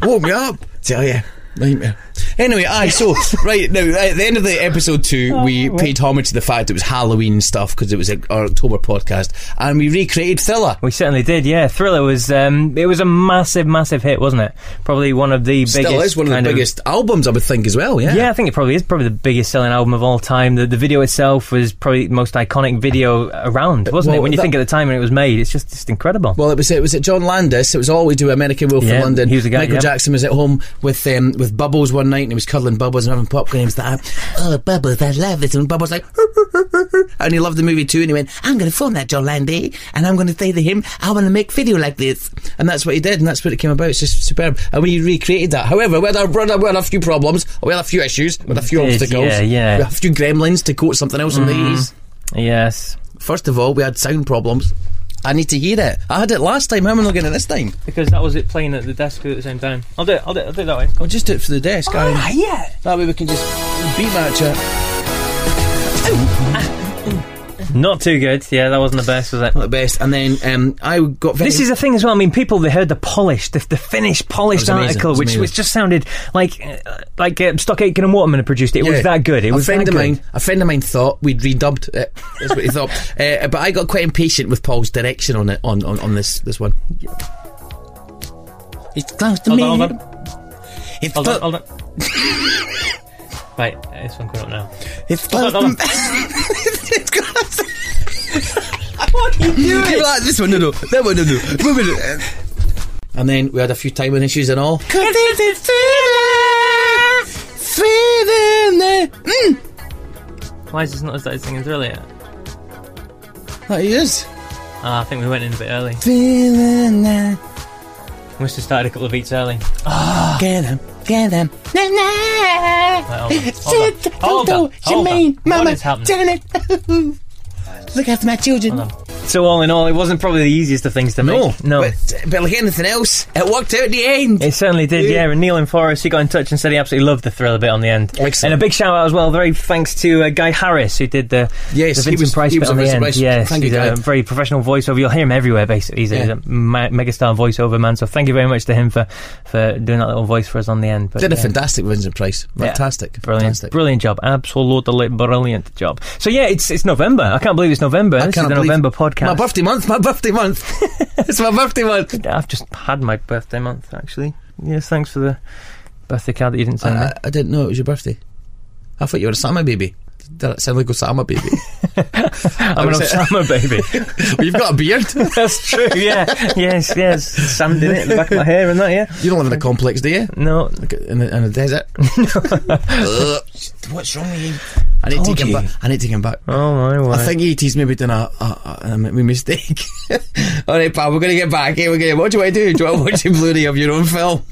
Woke me up. Tell you. Nightmare. Anyway, aye, so, right, now, at the end of the episode two, we paid homage to the fact it was Halloween stuff because it was a, our October podcast, and we recreated Thriller.
We certainly did. Yeah, Thriller was um, it was a massive, massive hit, wasn't it? Probably one of the biggest.
Still is one of the biggest albums, I would think, as well, yeah.
Yeah, I think it probably is probably the biggest selling album of all time. The, the video itself was probably the most iconic video around, wasn't
Well,
it? When you
that-
think at the time when it was made, it's just just incredible.
Well, it was it was at John Landis. It was all we do. American Wolf
Yeah,
in London.
he was the guy,
Michael
yeah.
Jackson was at home with um, with Bubbles one night, and he was cuddling Bubbles and having popcorn. He was like, "Oh, Bubbles, I love this." And Bubbles like, and he loved the movie too. And he went, "I'm going to phone that John Landy, and I'm going to say to him, I want to make video like this." And that's what he did, and that's what it came about. It's just superb, and we recreated that. However, we had our brother, we had a few problems, we had a few issues, with a few
did,
obstacles.
yeah, yeah.
We had a few gremlins to quote something else in the
Mhm. Yes.
First of all, we had sound problems. I need to hear it. I had it last time. How am I not getting it this time?
Because that was it playing at the desk at the same time. I'll do it. I'll do it. I'll do it that way.
I'll just do it for the desk.
Oh,
and
yeah.
That way we can just beat match it.
Not too good. Yeah, that wasn't the best, was it?
Not the best. And then um, I got very.
This is the thing as well. I mean, people they heard the polished, the, the finished, polished
That was amazing.
article, which
amazing.
which just sounded like uh, like uh, Stock Aitken and Waterman had produced it. It was that good. It
a
was
friend
that
of
good.
mine. A friend of mine thought we'd redubbed it. That's what he thought. Uh, but I got quite impatient with Paul's direction on it on, on, on this this one. It's close to
Hold
me.
on, hold on.
It's
Hold
clo-
on, hold on. right, this one coming up now.
It's
Hold
close
on,
to
hold on.
what are you doing? Give like, this one, no, no. That one, no, no. Move it. And then we had a few timing issues and all. Mm.
Why is this not started singing Thriller yet?
That he is.
Ah, I think we went in a bit early.
Feeling that.
Must have started a couple of beats early.
Ah, Get him, get him.
Right, hold on, hold on, hold on, hold on. What is happening?
Look after my children.
So all in all, it wasn't probably the easiest of things to
No,
make. No,
But, but like anything else, it worked out in the end.
It certainly did, yeah. And Neil and Forres, he got in touch and said he absolutely loved the thriller bit on the end. Excellent. And a big shout out as well, very thanks to uh, Guy Harris who did the,
Yes,
the Vincent
was-
Price bit on the end.
Price.
Yes,
Thank
he's
you,
a
Guy.
very professional voiceover. You'll hear him everywhere, basically. He's a, he's a ma- megastar voiceover man. So thank you very much to him for, for doing that little voice for us on the end. But,
Did a fantastic Vincent Price.
Yeah.
Fantastic.
Brilliant,
Fantastic.
brilliant job, absolutely brilliant job. So yeah, it's it's November. I can't believe it's November.
I
this is the
believe-
November podcast.
My birthday month, my birthday month. it's my birthday month.
I've just had my birthday month actually. Yes, thanks for the birthday card that you didn't send me.
I, I didn't know it was your birthday. I thought you were a summer baby. Did it sound like Osama baby?
I'm an Osama baby.
well, you've got a beard.
That's true. Yeah. yes. Yes. Sand in it in the back of my hair and that. Yeah.
You don't live in a complex, do you?
No.
Like in the, in the desert. What's wrong with you? I need to take him back. I need to take him back.
Oh my word.
I think ET's maybe done a, a, a, a mistake. All right, pal, we're going to get back. Here, we're going. What do I do? Do I watch a Blu-ray of your own film?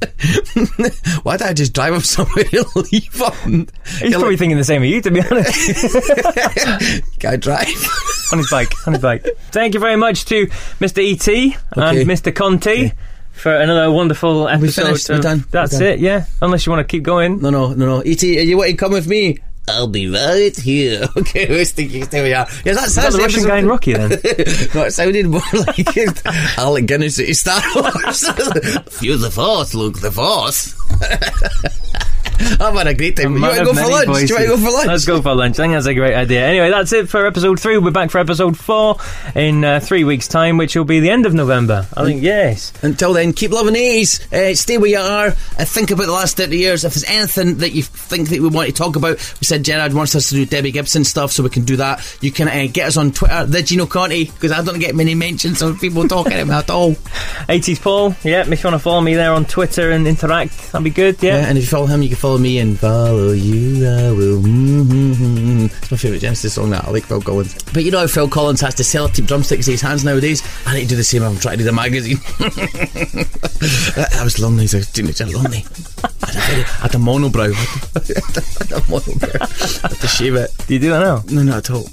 Why did I just drive up somewhere and leave him?
He's probably thinking the same of you, to be honest.
I drive?
on his bike. On his bike. Thank you very much to Mr. ET
Okay.
and Mr. Conti. For another wonderful episode.
finished. We're done.
That's
We're done.
it, yeah. Unless you want to keep going.
No, no, no, no. ET, are you want to come with me? I'll be right here. Okay, let's think there we are. Yeah,
that
that's
the Russian guy in Rocky then?
no, it sounded more like. Alec Guinness at Star Wars. Feel the force, Luke, the force. I've had a great time. You want to go for lunch? Do you want to go for lunch?
Let's go for lunch. I think that's a great idea. Anyway, that's it for episode three. We'll be back for episode four in uh, three weeks' time, which will be the end of November. I think, yes.
Until then, keep loving the 80s. Uh, stay where you are. Uh, think about the last 30 years. If there's anything that you think that we want to talk about, we said Gerard wants us to do Debbie Gibson stuff, so we can do that. You can uh, get us on Twitter, the Ginno Conti, because I don't get many mentions of people talking about all.
80s Paul, yeah, if you want to follow me there on Twitter and interact, that'd be good, yeah.
Yeah, and if you follow him, you can follow me and follow you. I will. Mm-hmm. It's my favourite Genesis song. That I like Phil Collins. But you know how Phil Collins has to sell sellotape drumsticks in his hands nowadays. I need to do the same. I'm trying to do the magazine. I was lonely as a teenager. Lonely. I had a, very, I had a monobrow. I had a monobrow. I had to shave it.
Do you do that now?
No, not at all.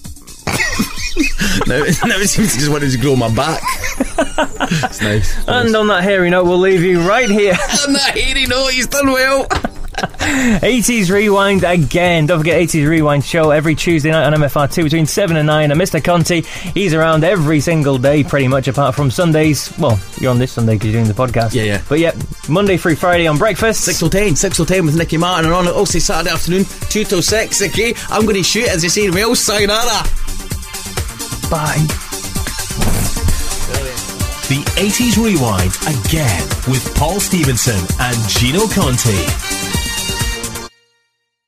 now, now it seems to just wanted to grow my back. it's nice.
And on that hairy note, we'll leave you right here.
On that hairy note, he's done well.
80s Rewind again. Don't forget 80s Rewind show every Tuesday night on MFR2 between 7 and 9. And Mr. Conti, he's around every single day, pretty much, apart from Sundays. Well, you're on this Sunday because you're doing the podcast.
Yeah, yeah.
But yeah, Monday through Friday on breakfast.
6 till 10, 6 till 10 with Nicky Martin, and on also Saturday afternoon, 2 till 6. Okay, I'm going to shoot as you say in Wales. Sayonara.
Bye.
The 80s Rewind again with Paul Stevenson and Ginno Conti.